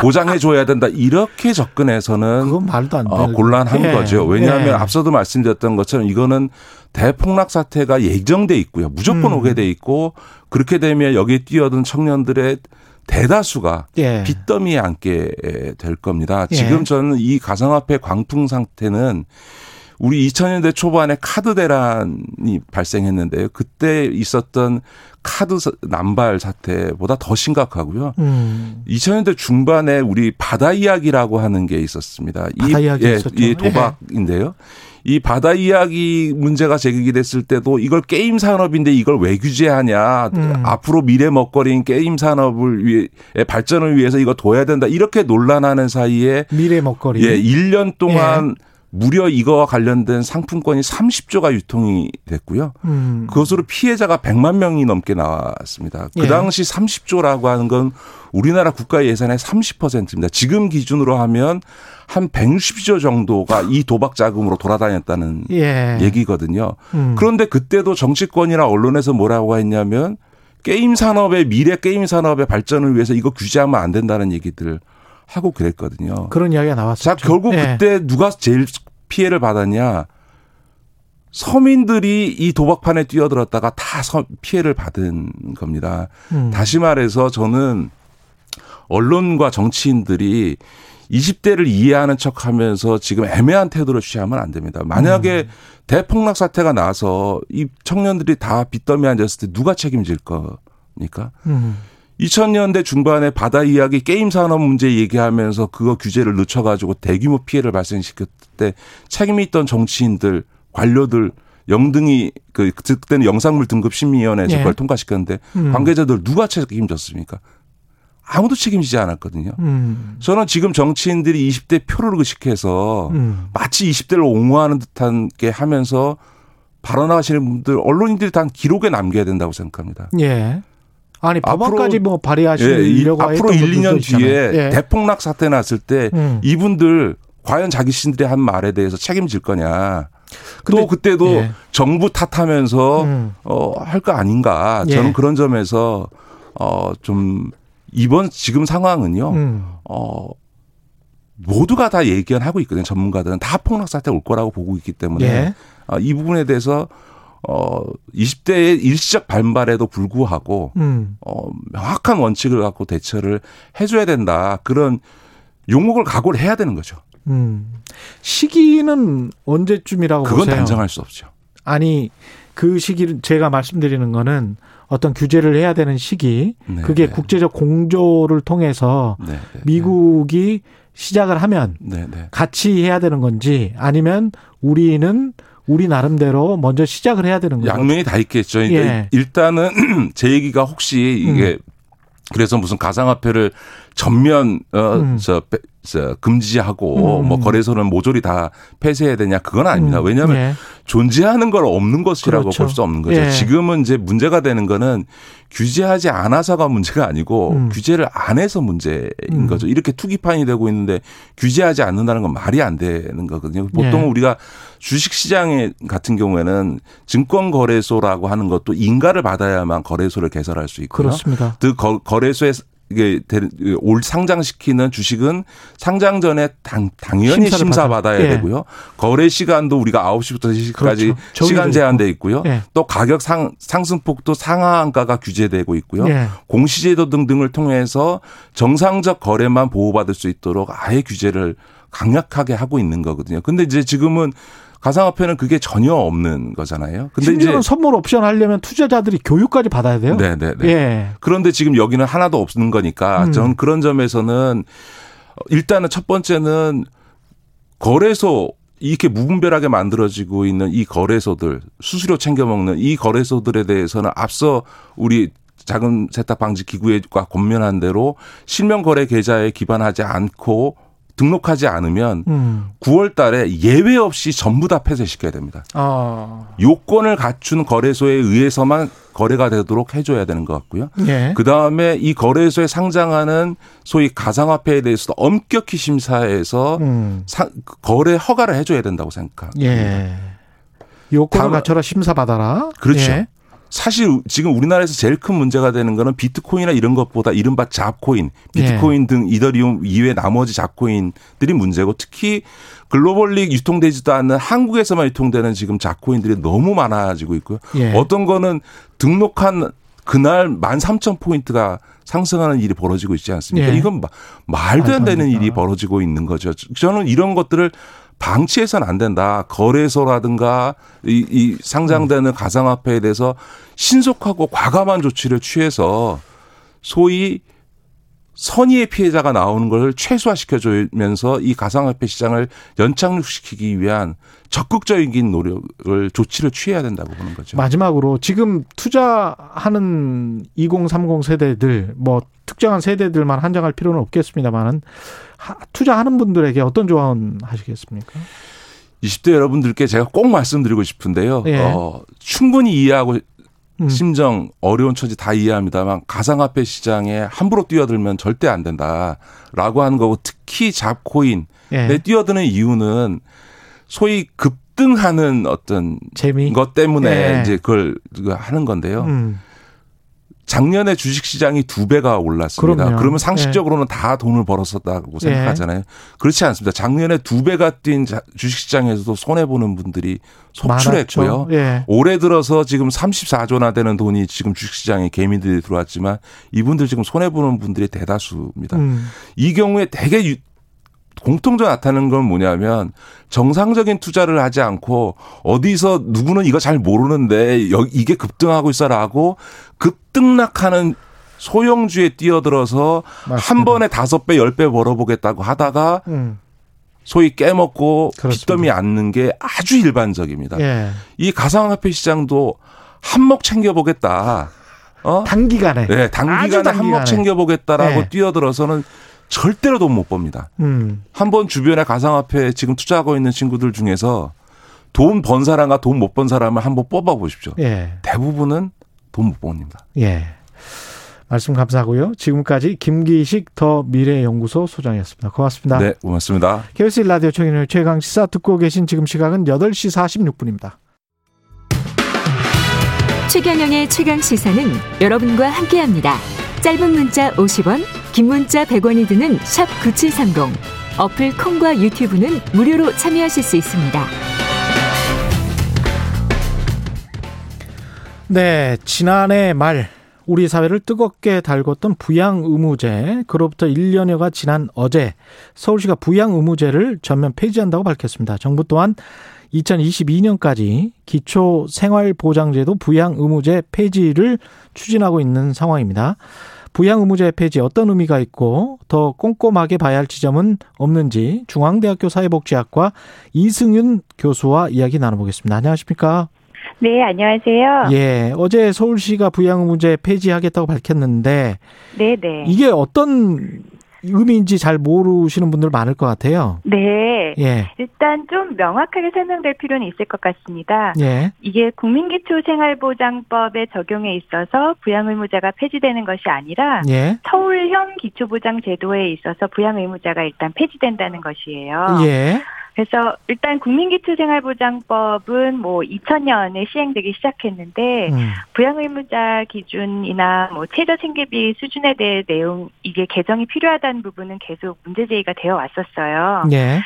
보장해줘야 된다. 이렇게 접근해서는. 그건 말도 안 돼. 어, 곤란한 예. 거죠. 왜냐하면 예. 앞서도 말씀드렸던 것처럼 이거는 대폭락 사태가 예정돼 있고요. 무조건 음. 오게 돼 있고 그렇게 되면 여기에 뛰어든 청년들의 대다수가 예. 빚더미에 앉게 될 겁니다. 예. 지금 저는 이 가상화폐 광풍 상태는 우리 2000년대 초반에 카드 대란이 발생했는데요. 그때 있었던 카드 남발 사태보다 더 심각하고요. 음. 2000년대 중반에 우리 바다 이야기라고 하는 게 있었습니다. 바다 이, 이야기 예, 있었죠. 이 도박인데요. 이 바다 이야기 문제가 제기됐을 때도 이걸 게임 산업인데 이걸 왜 규제하냐. 음. 앞으로 미래 먹거리인 게임 산업을 위해 발전을 위해서 이거 둬야 된다. 이렇게 논란하는 사이에 미래 먹거리. 예, 1년 동안 예. 무려 이거와 관련된 상품권이 30조가 유통이 됐고요. 음. 그것으로 피해자가 100만 명이 넘게 나왔습니다. 그 예. 당시 30조라고 하는 건 우리나라 국가 예산의 30%입니다. 지금 기준으로 하면 한 160조 정도가 이 도박 자금으로 돌아다녔다는 예. 얘기거든요. 음. 그런데 그때도 정치권이나 언론에서 뭐라고 했냐면 게임 산업의 미래 게임 산업의 발전을 위해서 이거 규제하면 안 된다는 얘기들 하고 그랬거든요. 그런 이야기가 나왔죠. 자, 결국 네. 그때 누가 제일 피해를 받았냐? 서민들이 이 도박판에 뛰어들었다가 다 피해를 받은 겁니다. 음. 다시 말해서 저는 언론과 정치인들이 20대를 이해하는 척 하면서 지금 애매한 태도를 취하면 안 됩니다. 만약에 음. 대폭락 사태가 나서 이 청년들이 다 빚더미 앉았을 때 누가 책임질 겁니까? 음. 2000년대 중반에 바다 이야기 게임 산업 문제 얘기하면서 그거 규제를 늦춰가지고 대규모 피해를 발생시켰을 때 책임이 있던 정치인들 관료들 영등이 그 그때는 영상물 등급 심의위원회에서 예. 그걸 통과시켰는데 음. 관계자들 누가 책임졌습니까? 아무도 책임지지 않았거든요. 음. 저는 지금 정치인들이 20대 표를 의식해서 음. 마치 20대를 옹호하는 듯한 게 하면서 발언하시는 분들 언론인들이 다 기록에 남겨야 된다고 생각합니다. 예. 아니 법안까지 뭐 발의하시려고 예, 앞으로 1, 2년 뒤에 예. 대폭락 사태 났을 때 음. 이분들 과연 자기 신들의 한 말에 대해서 책임질 거냐. 또 그때도 예. 정부 탓하면서 음. 어할 거 아닌가. 저는 예. 그런 점에서 어좀 이번 지금 상황은요. 음. 어 모두가 다 예견하고 있거든요. 전문가들은 다 폭락 사태 올 거라고 보고 있기 때문에 예. 어, 이 부분에 대해서 어 20대의 일시적 반발에도 불구하고 음. 어 명확한 원칙을 갖고 대처를 해줘야 된다. 그런 용목을 각오를 해야 되는 거죠. 음. 시기는 언제쯤이라고 그건 보세요? 단정할 수 없죠. 아니 그 시기를 제가 말씀드리는 거는 어떤 규제를 해야 되는 시기 네, 그게 네. 국제적 공조를 통해서 네, 네, 네. 미국이 시작을 하면 네, 같이 해야 되는 건지 아니면 우리는 우리 나름대로 먼저 시작을 해야 되는 거죠. 양면이 다 있겠죠. 그러니까 예. 일단은 [clears throat] 제 얘기가 혹시 이게 음. 그래서 무슨 가상화폐를 전면 어저 음. 저 금지하고 음. 뭐 거래소는 모조리 다 폐쇄해야 되냐 그건 아닙니다. 음. 왜냐하면 예. 존재하는 걸 없는 것이라고 그렇죠. 볼수 없는 거죠. 예. 지금은 이제 문제가 되는 거는 규제하지 않아서가 문제가 아니고 음. 규제를 안 해서 문제인 음. 거죠. 이렇게 투기판이 되고 있는데 규제하지 않는다는 건 말이 안 되는 거거든요. 보통 예. 우리가 주식 시장에 같은 경우에는 증권 거래소라고 하는 것도 인가를 받아야만 거래소를 개설할 수 있고요. 그렇습니다. 그 거래소에 이게 올 상장시키는 주식은 상장 전에 당, 당연히 심사 받아야 예. 되고요. 거래 시간도 우리가 9시부터 3시까지 그렇죠. 시간 제한돼 있고요. 예. 또 가격 상 상승폭도 상하한가가 규제되고 있고요. 예. 공시제도 등등을 통해서 정상적 거래만 보호받을 수 있도록 아예 규제를 강력하게 하고 있는 거거든요. 근데 이제 지금은 가상화폐는 그게 전혀 없는 거잖아요. 근데 이제 선물 옵션 하려면 투자자들이 교육까지 받아야 돼요. 네, 네, 네. 예. 그런데 지금 여기는 하나도 없는 거니까 음. 저는 그런 점에서는 일단은 첫 번째는 거래소 이렇게 무분별하게 만들어지고 있는 이 거래소들 수수료 챙겨 먹는 이 거래소들에 대해서는 앞서 우리 자금 세탁 방지 기구가 권면한 대로 실명 거래 계좌에 기반하지 않고 등록하지 않으면 음. 9월 달에 예외 없이 전부 다 폐쇄시켜야 됩니다. 아. 요건을 갖춘 거래소에 의해서만 거래가 되도록 해줘야 되는 것 같고요. 예. 그 다음에 이 거래소에 상장하는 소위 가상화폐에 대해서도 엄격히 심사해서 음. 사, 거래 허가를 해줘야 된다고 생각합니다. 예. 요건을 갖춰라 심사받아라. 그렇죠. 예. 사실 지금 우리나라에서 제일 큰 문제가 되는 거는 비트코인이나 이런 것보다 이른바 잡코인, 비트코인 네. 등 이더리움 이외 나머지 잡코인들이 문제고 특히 글로벌리 유통되지도 않는 한국에서만 유통되는 지금 잡코인들이 너무 많아지고 있고요. 예. 어떤 거는 등록한 그날 만 삼천 포인트가 상승하는 일이 벌어지고 있지 않습니까? 예. 이건 말도 안 되는 일이 벌어지고 있는 거죠. 저는 이런 것들을 방치해서는 안 된다. 거래소라든가 이, 이 상장되는 가상화폐에 대해서 신속하고 과감한 조치를 취해서 소위 선의의 피해자가 나오는 걸 최소화시켜주면서 이 가상화폐 시장을 연착륙시키기 위한 적극적인 노력을 조치를 취해야 된다고 보는 거죠. 마지막으로 지금 투자하는 2030 세대들 뭐 특정한 세대들만 한정할 필요는 없겠습니다만은 투자하는 분들에게 어떤 조언 하시겠습니까? 20대 여러분들께 제가 꼭 말씀드리고 싶은데요. 예. 어, 충분히 이해하고 음. 심정 어려운 처지 다 이해합니다만 가상화폐 시장에 함부로 뛰어들면 절대 안 된다라고 하는 거고 특히 잡코인에 예. 뛰어드는 이유는 소위 급등하는 어떤 재미 것 때문에 예. 이제 그걸 하는 건데요. 음. 작년에 주식 시장이 두 배가 올랐습니다. 그럼요. 그러면 상식적으로는 네. 다 돈을 벌었었다고 생각하잖아요. 네. 그렇지 않습니다. 작년에 두 배가 뛴 주식 시장에서도 손해 보는 분들이 속출했고요. 네. 올해 들어서 지금 34조나 되는 돈이 지금 주식 시장에 개미들이 들어왔지만 이분들 지금 손해 보는 분들이 대다수입니다. 음. 이 경우에 대개 공통적으로 나타나는 건 뭐냐면 정상적인 투자를 하지 않고 어디서 누구는 이거 잘 모르는데 이게 급등하고 있어라고 급등락하는 소형주에 뛰어들어서 맞습니다. 한 번에 다섯 배, 열 배 벌어보겠다고 하다가 음. 소위 깨먹고 빚더미 앉는 게 아주 일반적입니다. 예. 이 가상화폐 시장도 한몫 챙겨보겠다. 어? 단기간에. 네, 단기간에 한몫 챙겨보겠다라고 네. 뛰어들어서는 절대로 돈 못 법니다. 음. 한번 주변에 가상화폐 지금 투자하고 있는 친구들 중에서 돈 번 사람과 돈 못 번 사람을 한번 뽑아 보십시오. 예. 대부분은 돈못 법니다. 예. 말씀 감사하고요. 지금까지 김기식 더 미래연구소 소장이었습니다. 고맙습니다. 네, 고맙습니다. KBS 라디오 청인의 최강 시사 듣고 계신 지금 시각은 8시 46분입니다. 최경영의 최강 시사는 여러분과 함께합니다. 짧은 문자 50원, 긴 문자 100원이 드는 샵 9730. 어플 콩과 유튜브는 무료로 참여하실 수 있습니다. 네, 지난해 말 우리 사회를 뜨겁게 달궜던 부양 의무제 그로부터 1년여가 지난 어제 서울시가 부양 의무제를 전면 폐지한다고 밝혔습니다. 정부 또한 2022년까지 기초 생활 보장제도 부양 의무제 폐지를 추진하고 있는 상황입니다. 부양 의무제 폐지 어떤 의미가 있고 더 꼼꼼하게 봐야 할 지점은 없는지 중앙대학교 사회복지학과 이승윤 교수와 이야기 나눠보겠습니다. 안녕하십니까? 네, 안녕하세요. 예, 어제 서울시가 부양 의무제 폐지하겠다고 밝혔는데, 네, 네. 이게 어떤 의미인지 잘 모르시는 분들 많을 것 같아요. 네. 예. 일단 좀 명확하게 설명될 필요는 있을 것 같습니다. 예. 이게 국민기초생활보장법의 적용에 있어서 부양의무자가 폐지되는 것이 아니라 예. 서울형 기초보장제도에 있어서 부양의무자가 일단 폐지된다는 것이에요. 예. 그래서 일단 국민기초생활보장법은 뭐 2000년에 시행되기 시작했는데 음. 부양의무자 기준이나 뭐 최저 생계비 수준에 대해 내용 이게 개정이 필요하다는 부분은 계속 문제 제기가 되어 왔었어요. 예.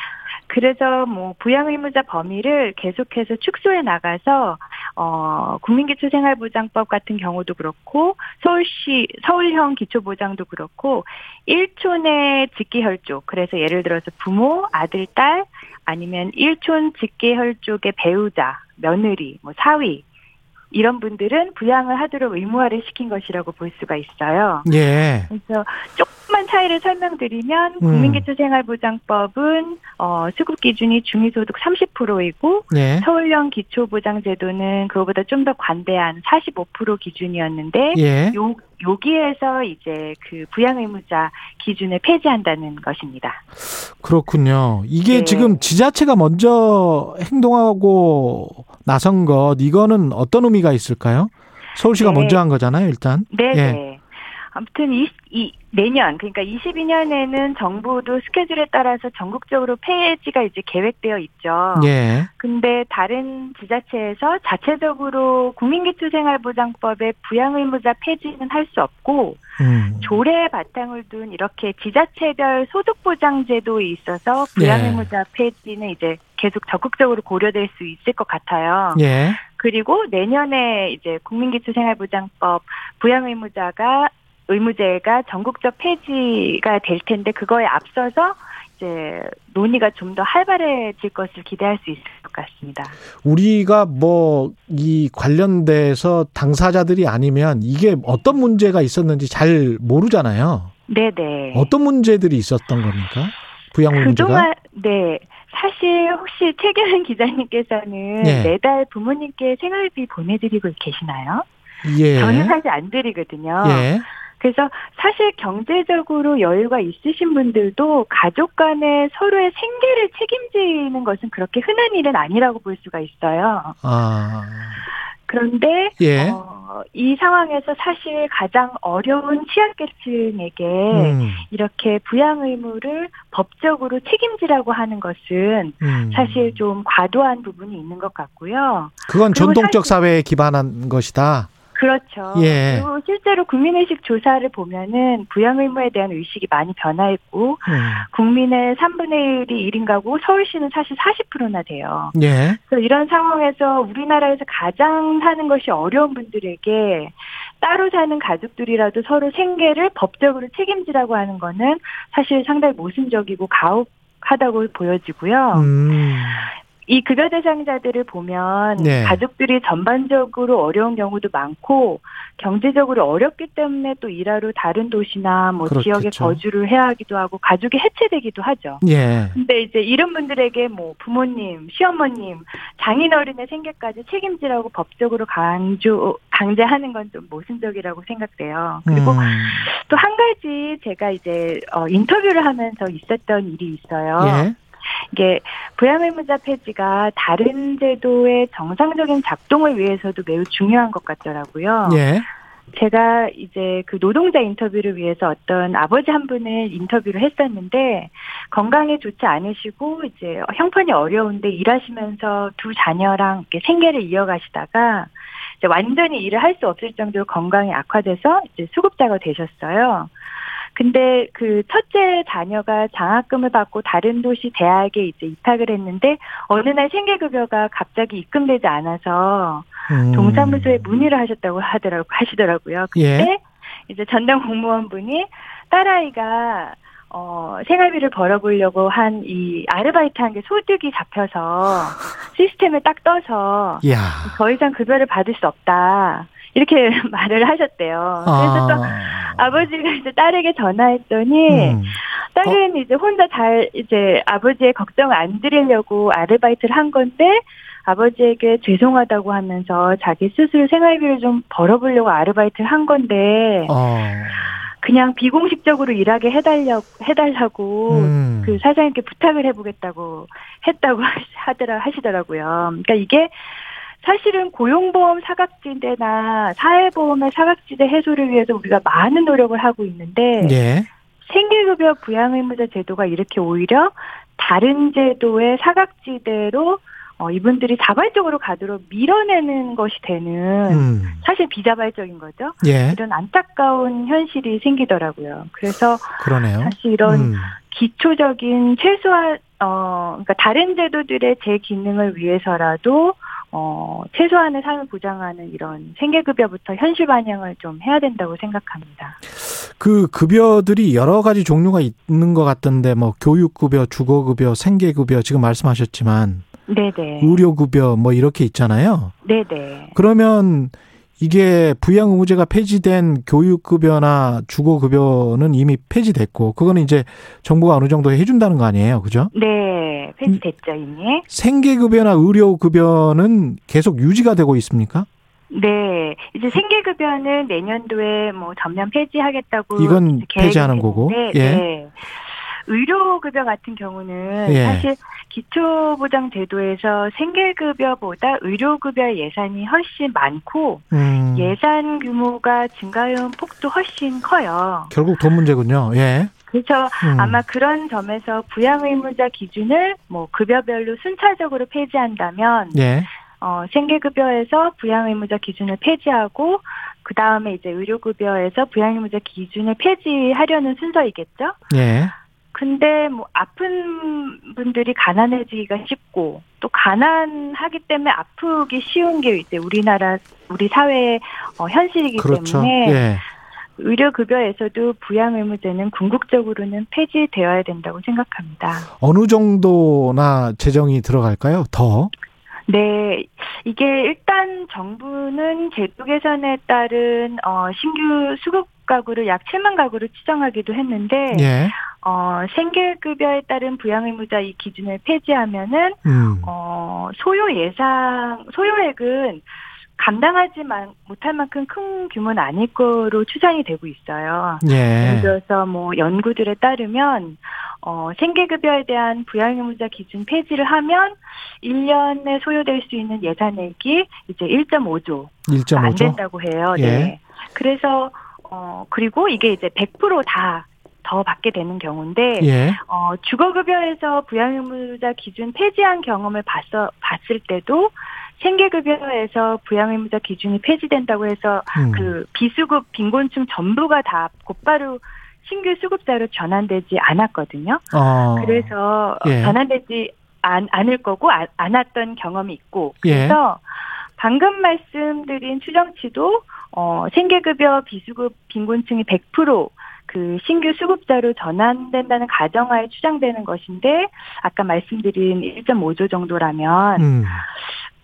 그래서 뭐 부양 의무자 범위를 계속해서 축소해 나가서 어 국민기초생활보장법 같은 경우도 그렇고 서울시 서울형 기초보장도 그렇고 1촌의 직계혈족 그래서 예를 들어서 부모, 아들, 딸 아니면 1촌 직계혈족의 배우자, 며느리, 뭐 사위 이런 분들은 부양을 하도록 의무화를 시킨 것이라고 볼 수가 있어요. 예. 그래서 조금만 차이를 설명드리면 음. 국민기초생활보장법은 어, 수급 기준이 중위소득 30%이고 예. 서울형 기초보장제도는 그거보다 좀 더 관대한 45% 기준이었는데 예. 요 여기에서 이제 그 부양 의무자 기준을 폐지한다는 것입니다. 그렇군요. 이게 네. 지금 지자체가 먼저 행동하고 나선 것 이거는 어떤 의미가 있을까요? 서울시가 네. 먼저 한 거잖아요, 일단. 네. 예. 네. 아무튼 이, 이 내년 그러니까 22년에는 정부도 스케줄에 따라서 전국적으로 폐지가 이제 계획되어 있죠. 예. 근데 다른 지자체에서 자체적으로 국민기초생활보장법의 부양 의무자 폐지는 할 수 없고 음. 조례 바탕을 둔 이렇게 지자체별 소득보장제도에 있어서 부양 의무자 예. 폐지는 이제 계속 적극적으로 고려될 수 있을 것 같아요. 예. 그리고 내년에 이제 국민기초생활보장법 부양의무자가 의무제가 전국적 폐지가 될 텐데 그거에 앞서서 이제 논의가 좀 더 활발해질 것을 기대할 수 있을 것 같습니다. 우리가 뭐 이 관련돼서 당사자들이 아니면 이게 어떤 문제가 있었는지 잘 모르잖아요. 네네. 어떤 문제들이 있었던 겁니까? 부양 문제가? 그동안 네. 사실 혹시 최경은 기자님께서는 네. 매달 부모님께 생활비 보내드리고 계시나요? 예. 저는 사실 안 드리거든요. 예. 그래서 사실 경제적으로 여유가 있으신 분들도 가족 간에 서로의 생계를 책임지는 것은 그렇게 흔한 일은 아니라고 볼 수가 있어요. 아. 그런데 예. 어, 이 상황에서 사실 가장 어려운 취약계층에게 음. 이렇게 부양 의무를 법적으로 책임지라고 하는 것은 음. 사실 좀 과도한 부분이 있는 것 같고요. 그건 전통적 사회에 기반한 것이다. 그렇죠. 예. 그리고 실제로 국민의식 조사를 보면은 부양 의무에 대한 의식이 많이 변화했고 음. 국민의 3분의 1이 1인 가구 서울시는 사실 40%나 돼요. 예. 그래서 이런 상황에서 우리나라에서 가장 사는 것이 어려운 분들에게 따로 사는 가족들이라도 서로 생계를 법적으로 책임지라고 하는 거는 사실 상당히 모순적이고 가혹 하다고 보여지고요. 음. 이 급여 대상자들을 보면 네. 가족들이 전반적으로 어려운 경우도 많고 경제적으로 어렵기 때문에 또 일하러 다른 도시나 뭐 그렇겠죠. 지역에 거주를 해야 하기도 하고 가족이 해체되기도 하죠. 예. 근데 이제 이런 분들에게 뭐 부모님, 시어머님, 장인어른의 생계까지 책임지라고 법적으로 강조 강제하는 건 좀 모순적이라고 생각돼요. 그리고 음. 또한 가지 제가 이제 어 인터뷰를 하면서 있었던 일이 있어요. 예. 이게 부양의무자 폐지가 다른 제도의 정상적인 작동을 위해서도 매우 중요한 것 같더라고요. 예. 제가 이제 그 노동자 인터뷰를 위해서 어떤 아버지 한 분을 인터뷰를 했었는데 건강에 좋지 않으시고 이제 형편이 어려운데 일하시면서 두 자녀랑 이렇게 생계를 이어가시다가 이제 완전히 일을 할 수 없을 정도로 건강이 악화돼서 이제 수급자가 되셨어요. 근데 그 첫째 자녀가 장학금을 받고 다른 도시 대학에 이제 입학을 했는데 어느 날 생계급여가 갑자기 입금되지 않아서 음. 동사무소에 문의를 하셨다고 하더라고 하시더라고요. 그때 예. 이제 전담 공무원분이 딸아이가 어, 생활비를 벌어보려고 한 이 아르바이트 한 게 소득이 잡혀서 [laughs] 시스템에 딱 떠서 야. 더 이상 급여를 받을 수 없다. 이렇게 [laughs] 말을 하셨대요. 그래서 아. 또 아버지가 이제 딸에게 전화했더니 음. 딸은 어? 이제 혼자 잘 이제 아버지의 걱정 안 드리려고 아르바이트를 한 건데 아버지에게 죄송하다고 하면서 자기 스스로 생활비를 좀 벌어보려고 아르바이트를 한 건데 어. 그냥 비공식적으로 일하게 해달려 해달라고 음. 그 사장님께 부탁을 해보겠다고 했다고 [laughs] 하더라 하시더라고요. 그러니까 이게 사실은 고용보험 사각지대나 사회보험의 사각지대 해소를 위해서 우리가 많은 노력을 하고 있는데 예. 생계급여 부양의무자 제도가 이렇게 오히려 다른 제도의 사각지대로 어, 이분들이 자발적으로 가도록 밀어내는 것이 되는 음. 사실 비자발적인 거죠. 예. 이런 안타까운 현실이 생기더라고요. 그래서 그러네요. 사실 이런 음. 기초적인 최소한 어 그러니까 다른 제도들의 제 기능을 위해서라도 어, 최소한의 삶을 보장하는 이런 생계급여부터 현실 반영을 좀 해야 된다고 생각합니다. 그 급여들이 여러 가지 종류가 있는 것 같던데, 뭐, 교육급여, 주거급여, 생계급여, 지금 말씀하셨지만. 네네. 의료급여, 뭐, 이렇게 있잖아요. 네네. 그러면 이게 부양 의무제가 폐지된 교육급여나 주거급여는 이미 폐지됐고 그거는 이제 정부가 어느 정도 해준다는 거 아니에요, 그죠? 네, 폐지됐죠 이미. 생계급여나 의료급여는 계속 유지가 되고 있습니까? 네, 이제 생계급여는 내년도에 뭐 전면 폐지하겠다고 이건 폐지하는 거고. 네, 예. 네. 의료급여 같은 경우는 예. 사실 기초보장제도에서 생계급여보다 의료급여 예산이 훨씬 많고 음. 예산 규모가 증가한 폭도 훨씬 커요. 결국 돈 문제군요. 예. 그래서 음. 아마 그런 점에서 부양의무자 기준을 뭐 급여별로 순차적으로 폐지한다면 예. 어, 생계급여에서 부양의무자 기준을 폐지하고 그 다음에 이제 의료급여에서 부양의무자 기준을 폐지하려는 순서이겠죠. 예. 근데 뭐 아픈 분들이 가난해지기가 쉽고 또 가난하기 때문에 아프기 쉬운 게 이제 우리나라 우리 사회의 어, 현실이기 그렇죠. 때문에 예. 의료급여에서도 부양의무제는 궁극적으로는 폐지되어야 된다고 생각합니다. 어느 정도나 재정이 들어갈까요? 더? 네, 이게 일단 정부는 제도 개선에 따른 어, 신규 수급 가구를 약 7만 가구를 추정하기도 했는데 예. 어, 생계급여에 따른 부양의무자 이 기준을 폐지하면은 음. 어, 소요 예상 소요액은 감당하지 못할 만큼 큰 규모는 아닐 거로 추산이 되고 있어요. 예. 예를 들어서 뭐 연구들에 따르면 어, 생계급여에 대한 부양의무자 기준 폐지를 하면 1년에 소요될 수 있는 예산액이 이제 1.5조 1.5조 안 된다고 해요. 예. 네. 그래서 어, 그리고 이게 이제 100%다 더 받게 되는 경우인데 예. 어, 주거급여에서 부양의무자 기준 폐지한 경험을 봤어 봤을 때도 생계급여에서 부양의무자 기준이 폐지된다고 해서 음. 그 비수급 빈곤층 전부가 다 곧바로 신규 수급자로 전환되지 않았거든요. 어. 그래서 예. 전환되지 않, 않을 거고 안, 않았던 경험이 있고 예. 그래서 예. 방금 말씀드린 추정치도 어, 생계급여 비수급 빈곤층이 100%그 그 신규 수급자로 전환된다는 가정하에 추정되는 것인데 아까 말씀드린 1.5조 정도라면 음.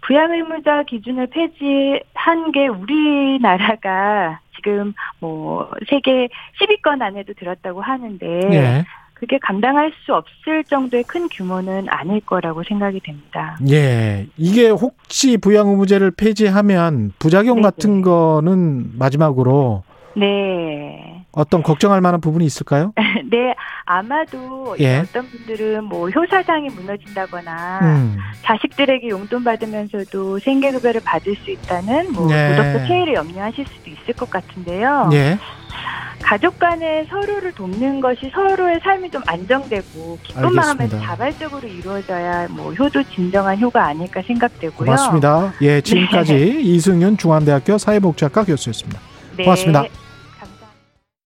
부양의무자 기준을 폐지한 게 우리나라가 지금 뭐 세계 10위권 안에도 들었다고 하는데 네. 그게 감당할 수 없을 정도의 큰 규모는 아닐 거라고 생각이 됩니다. 예. 이게 혹시 부양 의무제를 폐지하면 부작용 네네. 같은 거는 마지막으로 네. 어떤 걱정할 만한 부분이 있을까요? [laughs] 네, 아마도 예. 어떤 분들은 뭐 효사상이 무너진다거나 음. 자식들에게 용돈 받으면서도 생계급여를 받을 수 있다는 뭐 네. 도덕적 해이를 염려하실 수도 있을 것 같은데요. 예. 가족 간에 서로를 돕는 것이 서로의 삶이 좀 안정되고 기쁜 마음에서 자발적으로 이루어져야 뭐 효도 진정한 효가 아닐까 생각되고요. 맞습니다. 예, 지금까지 네. 이승윤 중앙대학교 사회복지학과 교수였습니다. 네. 고맙습니다.